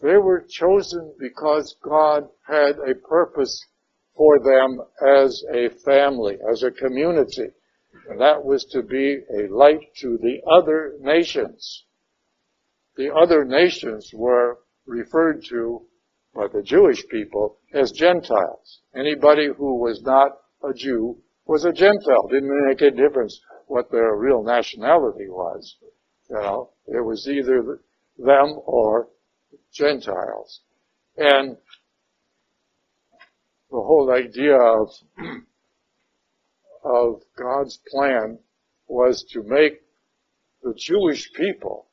They were chosen because God had a purpose for them as a family, as a community. And that was to be a light to the other nations the other nations were referred to by the Jewish people as Gentiles. Anybody who was not a Jew was a Gentile. Didn't make a difference what their real nationality was. You know, it was either them or Gentiles. And the whole idea of, of God's plan was to make the Jewish people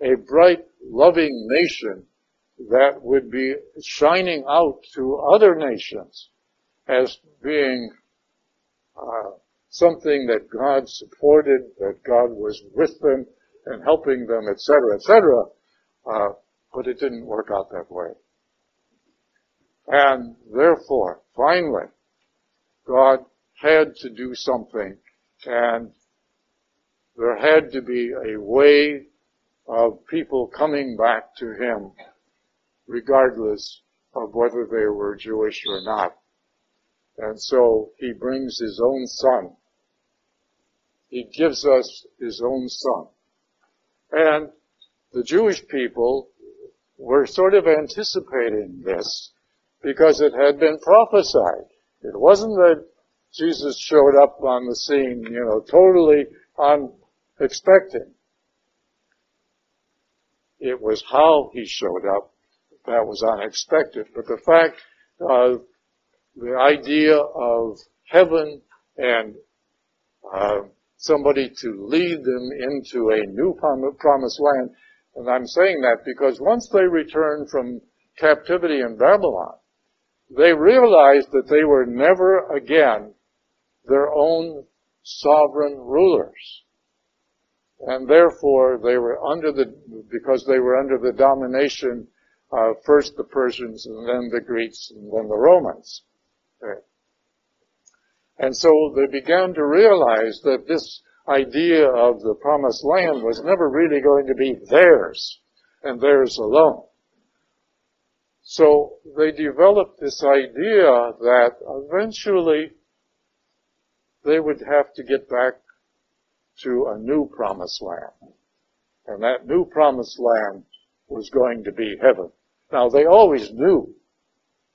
a bright, loving nation that would be shining out to other nations as being uh, something that God supported, that God was with them and helping them, etc., etc. Uh, but it didn't work out that way. And therefore, finally, God had to do something, and there had to be a way of people coming back to him regardless of whether they were Jewish or not. And so he brings his own son. He gives us his own son. And the Jewish people were sort of anticipating this because it had been prophesied. It wasn't that Jesus showed up on the scene, you know, totally unexpected. It was how he showed up that was unexpected. But the fact of the idea of heaven and uh, somebody to lead them into a new promised land. And I'm saying that because once they returned from captivity in Babylon, they realized that they were never again their own sovereign rulers. And therefore they were under the, because they were under the domination of first the Persians and then the Greeks and then the Romans. Okay. And so they began to realize that this idea of the promised land was never really going to be theirs and theirs alone. So they developed this idea that eventually they would have to get back to a new promised land. And that new promised land was going to be heaven. Now they always knew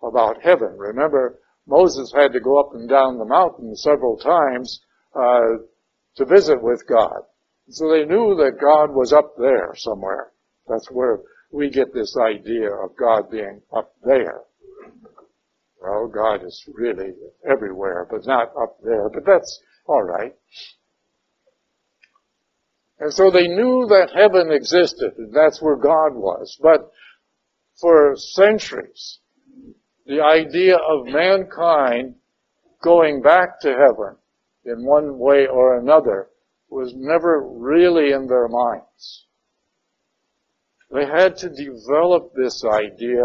about heaven. Remember, Moses had to go up and down the mountain several times uh, to visit with God. So they knew that God was up there somewhere. That's where we get this idea of God being up there. Well, God is really everywhere, but not up there. But that's alright. And so they knew that heaven existed, and that's where God was. But for centuries, the idea of mankind going back to heaven in one way or another was never really in their minds. They had to develop this idea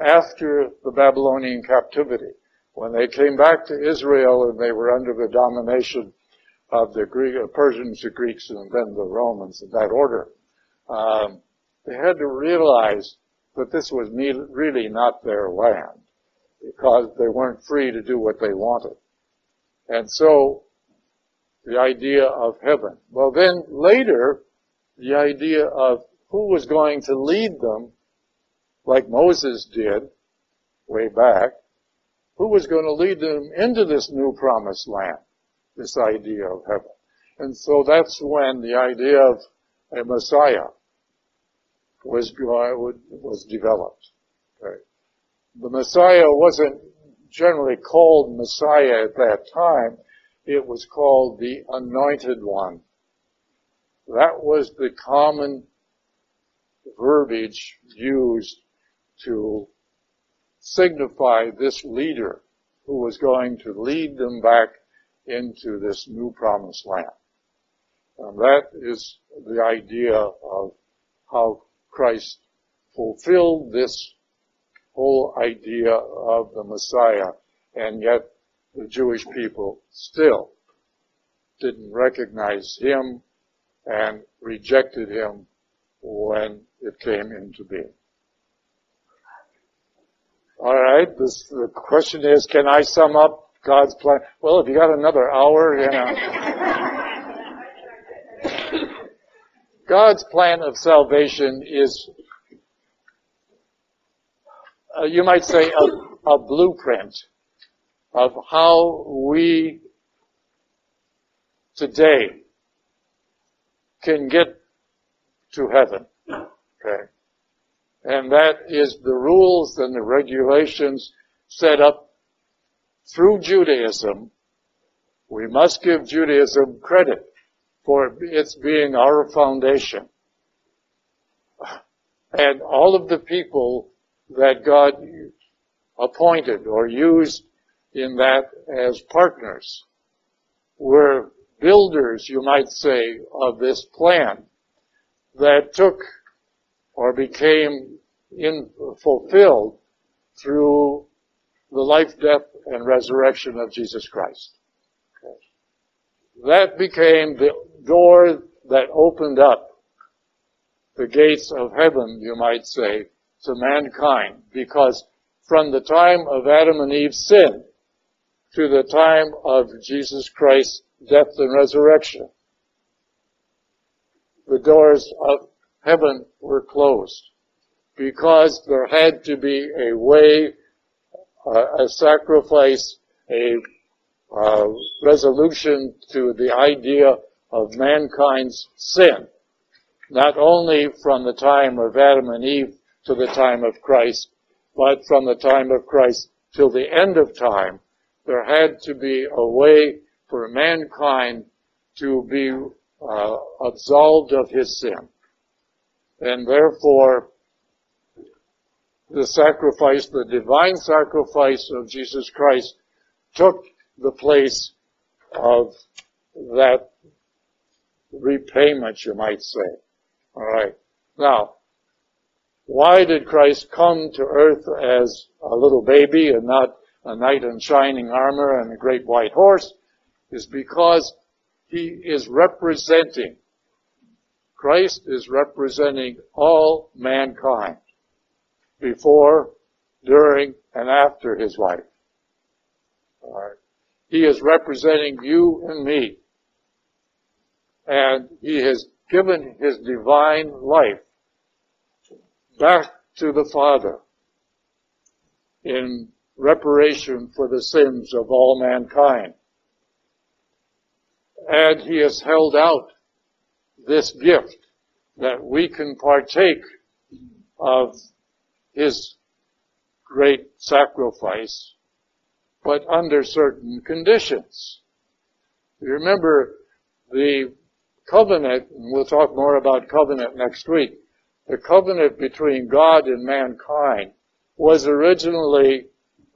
after the Babylonian captivity. When they came back to Israel and they were under the domination of the Greek, uh, Persians, the Greeks, and then the Romans in that order, um, they had to realize that this was really not their land because they weren't free to do what they wanted. And so, the idea of heaven. Well then, later, the idea of who was going to lead them, like Moses did, way back, who was going to lead them into this new promised land, this idea of heaven. And so that's when the idea of a Messiah was, was developed. Okay. The Messiah wasn't generally called Messiah at that time. It was called the Anointed One. That was the common verbiage used to signify this leader who was going to lead them back into this new promised land. And that is the idea of how Christ fulfilled this whole idea of the Messiah, and yet the Jewish people still didn't recognize him and rejected him when it came into being. All right. This, the question is, can I sum up God's plan? Well, if you got another hour, you know. [laughs] God's plan of salvation is, uh, you might say, a, a blueprint of how we today can get to heaven. Okay. And that is the rules and the regulations set up through Judaism. We must give Judaism credit for its being our foundation. And all of the people that God appointed or used in that as partners were builders, you might say, of this plan that took or became in, fulfilled through the life, death, and resurrection of Jesus Christ. Okay. That became the door that opened up the gates of heaven, you might say, to mankind, because from the time of Adam and Eve's sin to the time of Jesus Christ's death and resurrection, the doors of heaven were closed because there had to be a way, uh, a sacrifice, a uh, resolution to the idea of mankind's sin. Not only from the time of Adam and Eve to the time of Christ, but from the time of Christ till the end of time, there had to be a way for mankind to be uh, absolved of his sin. And therefore, the sacrifice, the divine sacrifice of Jesus Christ took the place of that repayment, you might say. Alright. Now, why did Christ come to earth as a little baby and not a knight in shining armor and a great white horse? Is because he is representing, Christ is representing all mankind before, during, and after his life. Alright. He is representing you and me. And he has given his divine life back to the Father in reparation for the sins of all mankind. And he has held out this gift that we can partake of his great sacrifice, but under certain conditions. You remember the covenant, and we'll talk more about covenant next week, the covenant between God and mankind was originally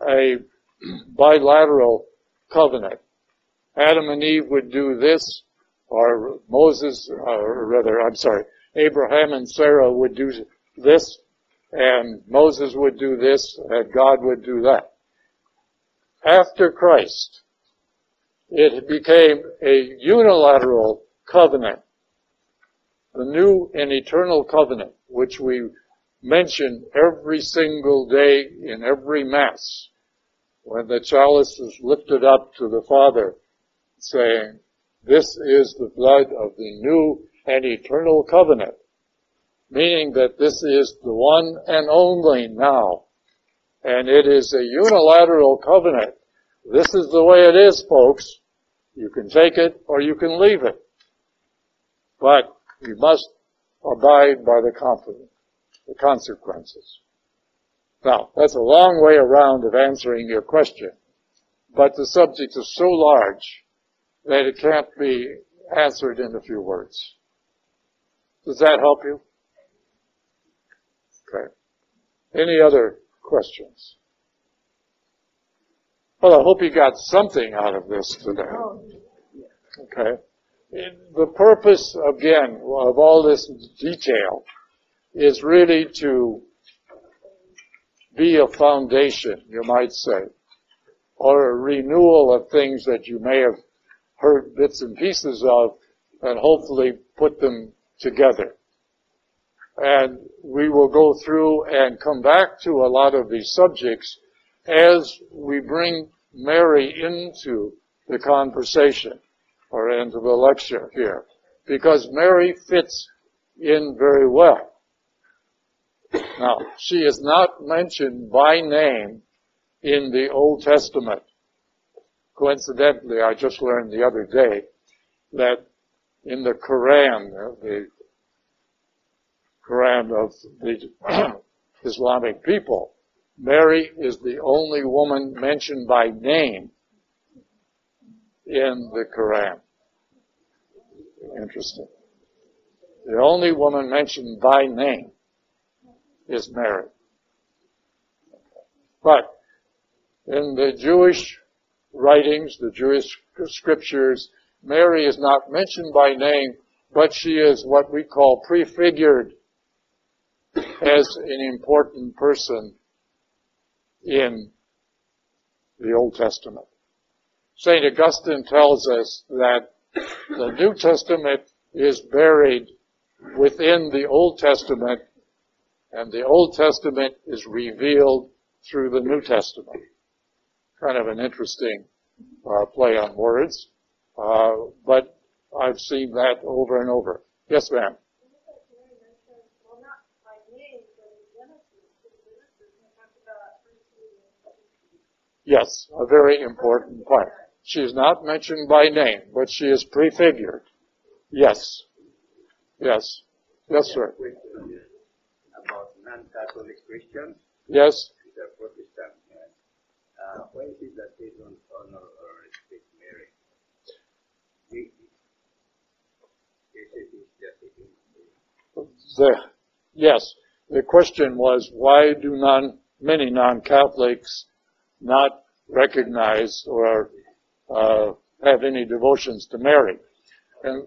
a bilateral covenant. Adam and Eve would do this, or Moses, or rather, I'm sorry, Abraham and Sarah would do this, and Moses would do this, and God would do that. After Christ, it became a unilateral covenant. The new and eternal covenant, which we mention every single day in every Mass, when the chalice is lifted up to the Father, saying, this is the blood of the new and eternal covenant, meaning that this is the one and only now. And it is a unilateral covenant. This is the way it is, folks. You can take it or you can leave it. But you must abide by the the consequences. Now, that's a long way around of answering your question, but the subject is so large that it can't be answered in a few words. Does that help you? Okay. Any other questions? Well, I hope you got something out of this today. Oh, okay. The purpose, again, of all this detail is really to be a foundation, you might say, or a renewal of things that you may have heard bits and pieces of and hopefully put them together. And we will go through and come back to a lot of these subjects as we bring Mary into the conversation or into the lecture here. Because Mary fits in very well. Now, she is not mentioned by name in the Old Testament. Coincidentally, I just learned the other day that in the Quran, the Quran of the [clears throat] Islamic people, Mary is the only woman mentioned by name in the Quran. Interesting. The only woman mentioned by name is Mary. But in the Jewish writings, the Jewish scriptures, Mary is not mentioned by name, but she is what we call prefigured as an important person in the Old Testament. St. Augustine tells us that the New Testament is buried within the Old Testament and the Old Testament is revealed through the New Testament. Kind of an interesting uh, play on words, uh, but I've seen that over and over. Yes, ma'am. Yes, a very important point. She is not mentioned by name, but she is prefigured. Yes. Yes. Yes, sir. About non-Catholic Christians. Yes. Uh, the honor or respect Mary? They, the, yes, the question was why do non, many non-Catholics not recognize or uh, have any devotions to Mary? And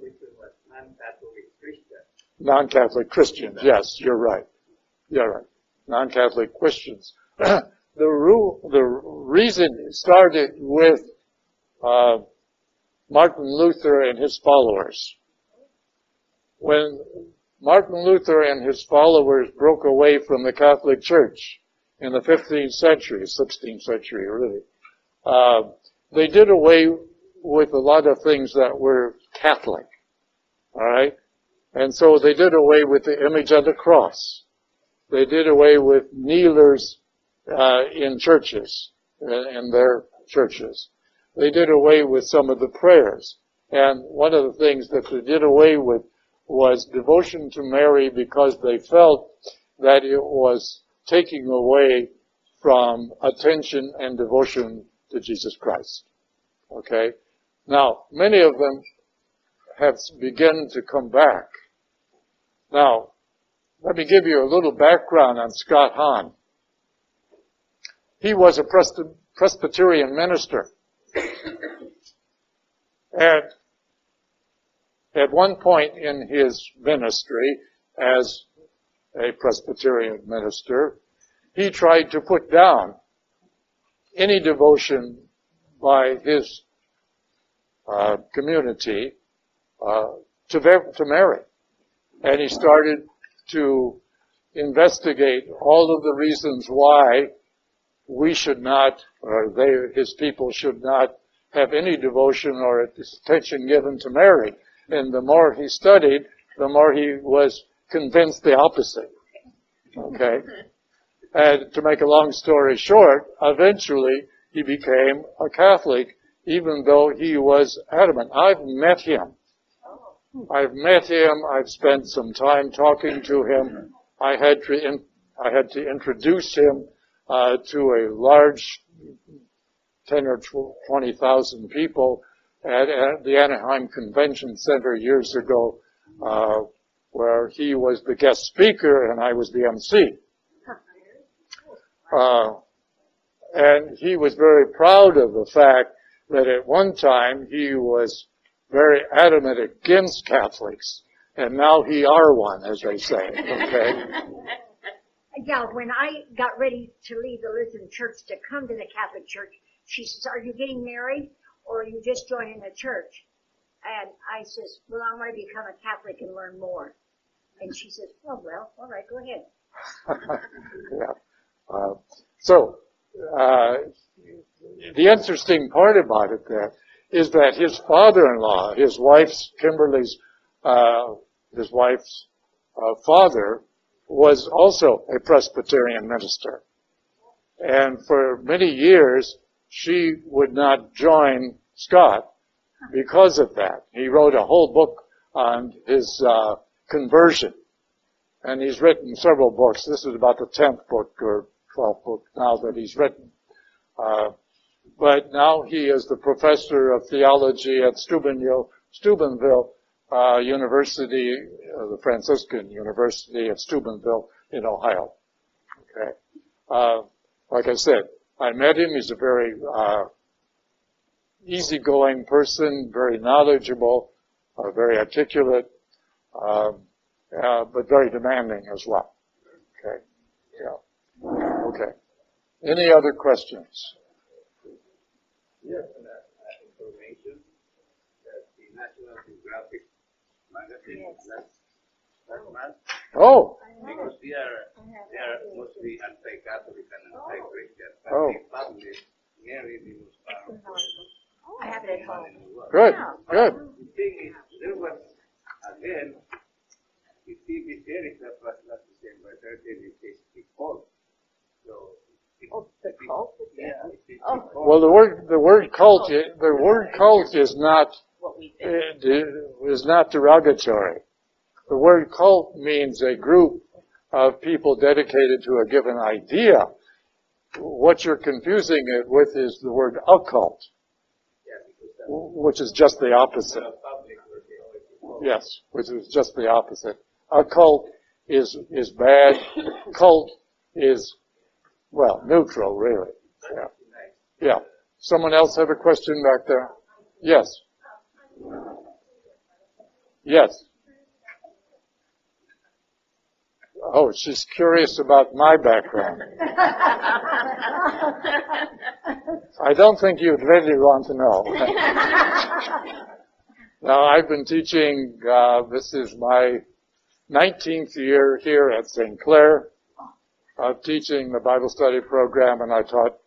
non-Catholic Christians, yes, you're right. You're right. Non-Catholic Christians. [clears throat] the rule, the reason started with uh, Martin Luther and his followers. When Martin Luther and his followers broke away from the Catholic Church in the 15th century, 16th century really, uh, they did away with a lot of things that were Catholic. All right? And so they did away with the image of the cross. They did away with kneelers uh, in churches, uh, in their churches. They did away with some of the prayers. And one of the things that they did away with was devotion to Mary because they felt that it was taking away from attention and devotion to Jesus Christ. Okay? Now, many of them have begun to come back. Now, let me give you a little background on Scott Hahn. He was a Presby- Presbyterian minister. And at one point in his ministry, as a Presbyterian minister, he tried to put down any devotion by his uh, community uh, to, to Mary. And he started to investigate all of the reasons why we should not, or they, his people should not have any devotion or attention given to Mary. And the more he studied, the more he was convinced the opposite. Okay? And to make a long story short, eventually he became a Catholic, even though he was adamant. I've met him. I've met him. I've spent some time talking to him. I had to, in, I had to introduce him uh, to a large, ten or twenty thousand people at, at the Anaheim Convention Center years ago, uh, where he was the guest speaker and I was the MC. [laughs] Uh, and he was very proud of the fact that at one time he was very adamant against Catholics, and now he are one, as they say. Okay. [laughs] Yeah, when I got ready to leave the Lutheran church to come to the Catholic church, she says, are you getting married or are you just joining the church? And I says, well, I want to become a Catholic and learn more. And she says, oh, well, all right, go ahead. [laughs] yeah. Uh, so, uh, the interesting part about it then is that his father-in-law, his wife's, Kimberly's, uh, his wife's uh, father was also a Presbyterian minister. And for many years, she would not join Scott because of that. He wrote a whole book on his uh, conversion. And he's written several books. This is about the 10th book or 12th book now that he's written. Uh, but now he is the professor of theology at Steubenville, Steubenville uh, University, uh, the Franciscan University of Steubenville in Ohio. Okay. Uh, like I said, I met him. He's a very uh, easygoing person, very knowledgeable, uh, very articulate, um, uh, but very demanding as well. Okay. Yeah. Okay. Any other questions? Yes, information that the National Geographic Oh, because they are, they are mostly anti-Catholic and anti-Christian, but Oh. they published Mary the most powerful I have it at home. in the good, good. The thing is, there was, again, the TV series that was last December 13, it says the cult. So, it- Oh, the cult? Yeah, Oh. Well, the word the word cult the word cult is not what we think. is not derogatory. The word cult means a group of people dedicated to a given idea. What you're confusing it with is the word occult, which is just the opposite. Yes, which is just the opposite. A cult is, is bad. Cult is, well, neutral, really. Yeah. Yeah. Someone else have a question back there? Yes. Yes. Oh, she's curious about my background. [laughs] I don't think you'd really want to know. [laughs] now, I've been teaching, uh, this is my 19th year here at St. Clare of teaching the Bible study program, and I taught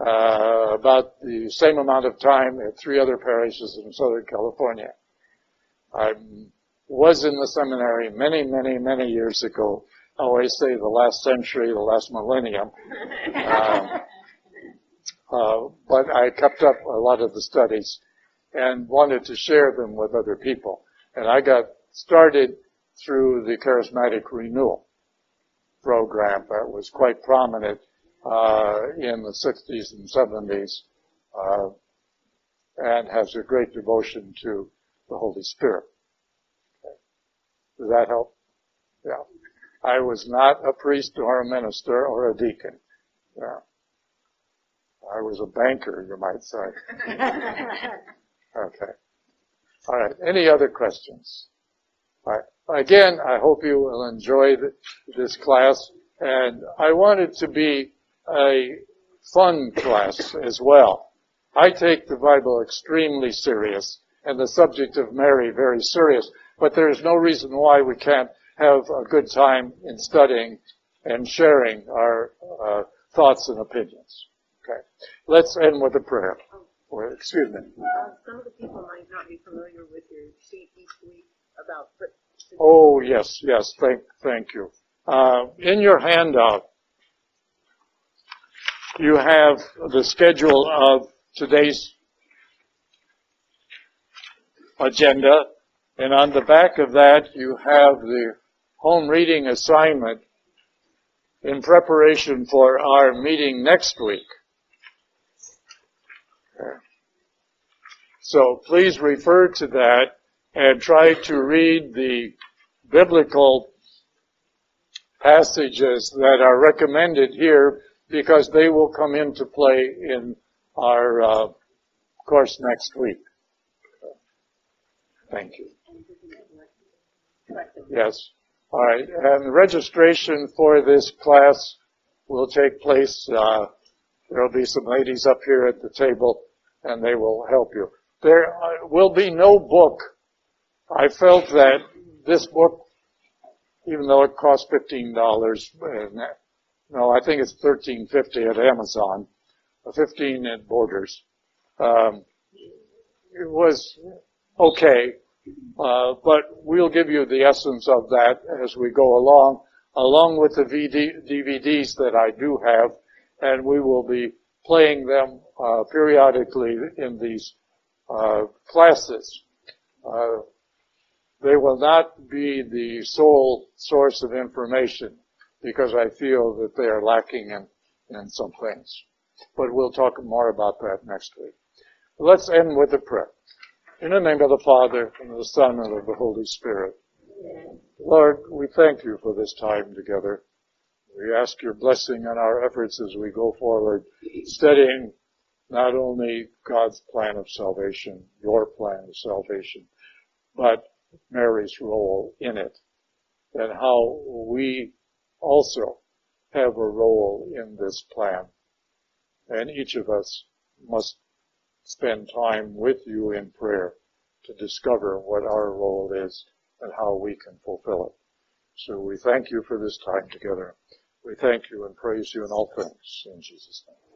uh, about the same amount of time at three other parishes in Southern California. I was in the seminary many, many, many years ago. I always say the last century, the last millennium. Um, [laughs] uh, but I kept up a lot of the studies and wanted to share them with other people. And I got started through the charismatic renewal program that was quite prominent in the 60s and 70s uh, and has a great devotion to the Holy Spirit. Okay. Does that help? Yeah. I was not a priest or a minister or a deacon. Yeah. I was a banker, you might say. [laughs] okay. All right. Any other questions? All right. Again, I hope you will enjoy this class. And I wanted to be a fun class as well. I take the Bible extremely serious and the subject of Mary very serious, but there is no reason why we can't have a good time in studying and sharing our uh, thoughts and opinions. Okay. Let's end with a prayer. Or, excuse me. Uh, some of the people might not be familiar with your sheet each week about. Oh yes, yes. Thank, thank you. Uh, in your handout, you have the schedule of today's agenda, and on the back of that, you have the home reading assignment in preparation for our meeting next week. So please refer to that and try to read the biblical passages that are recommended here because they will come into play in our uh, course next week. Thank you. Yes. All right. And registration for this class will take place. Uh, there will be some ladies up here at the table, and they will help you. There uh, will be no book. I felt that this book, even though it costs fifteen dollars, no, I think it's thirteen fifty at Amazon, fifteen at Borders. Um, it was okay, uh, but we'll give you the essence of that as we go along, along with the VD, DVDs that I do have, and we will be playing them uh, periodically in these uh, classes. Uh, they will not be the sole source of information because I feel that they are lacking in, in some things. But we'll talk more about that next week. Let's end with a prayer. In the name of the Father, and of the Son, and of the Holy Spirit. Lord, we thank you for this time together. We ask your blessing on our efforts as we go forward, studying not only God's plan of salvation, your plan of salvation, but Mary's role in it, and how we also have a role in this plan. And each of us must spend time with you in prayer to discover what our role is and how we can fulfill it. So we thank you for this time together. We thank you and praise you in all things in Jesus' name.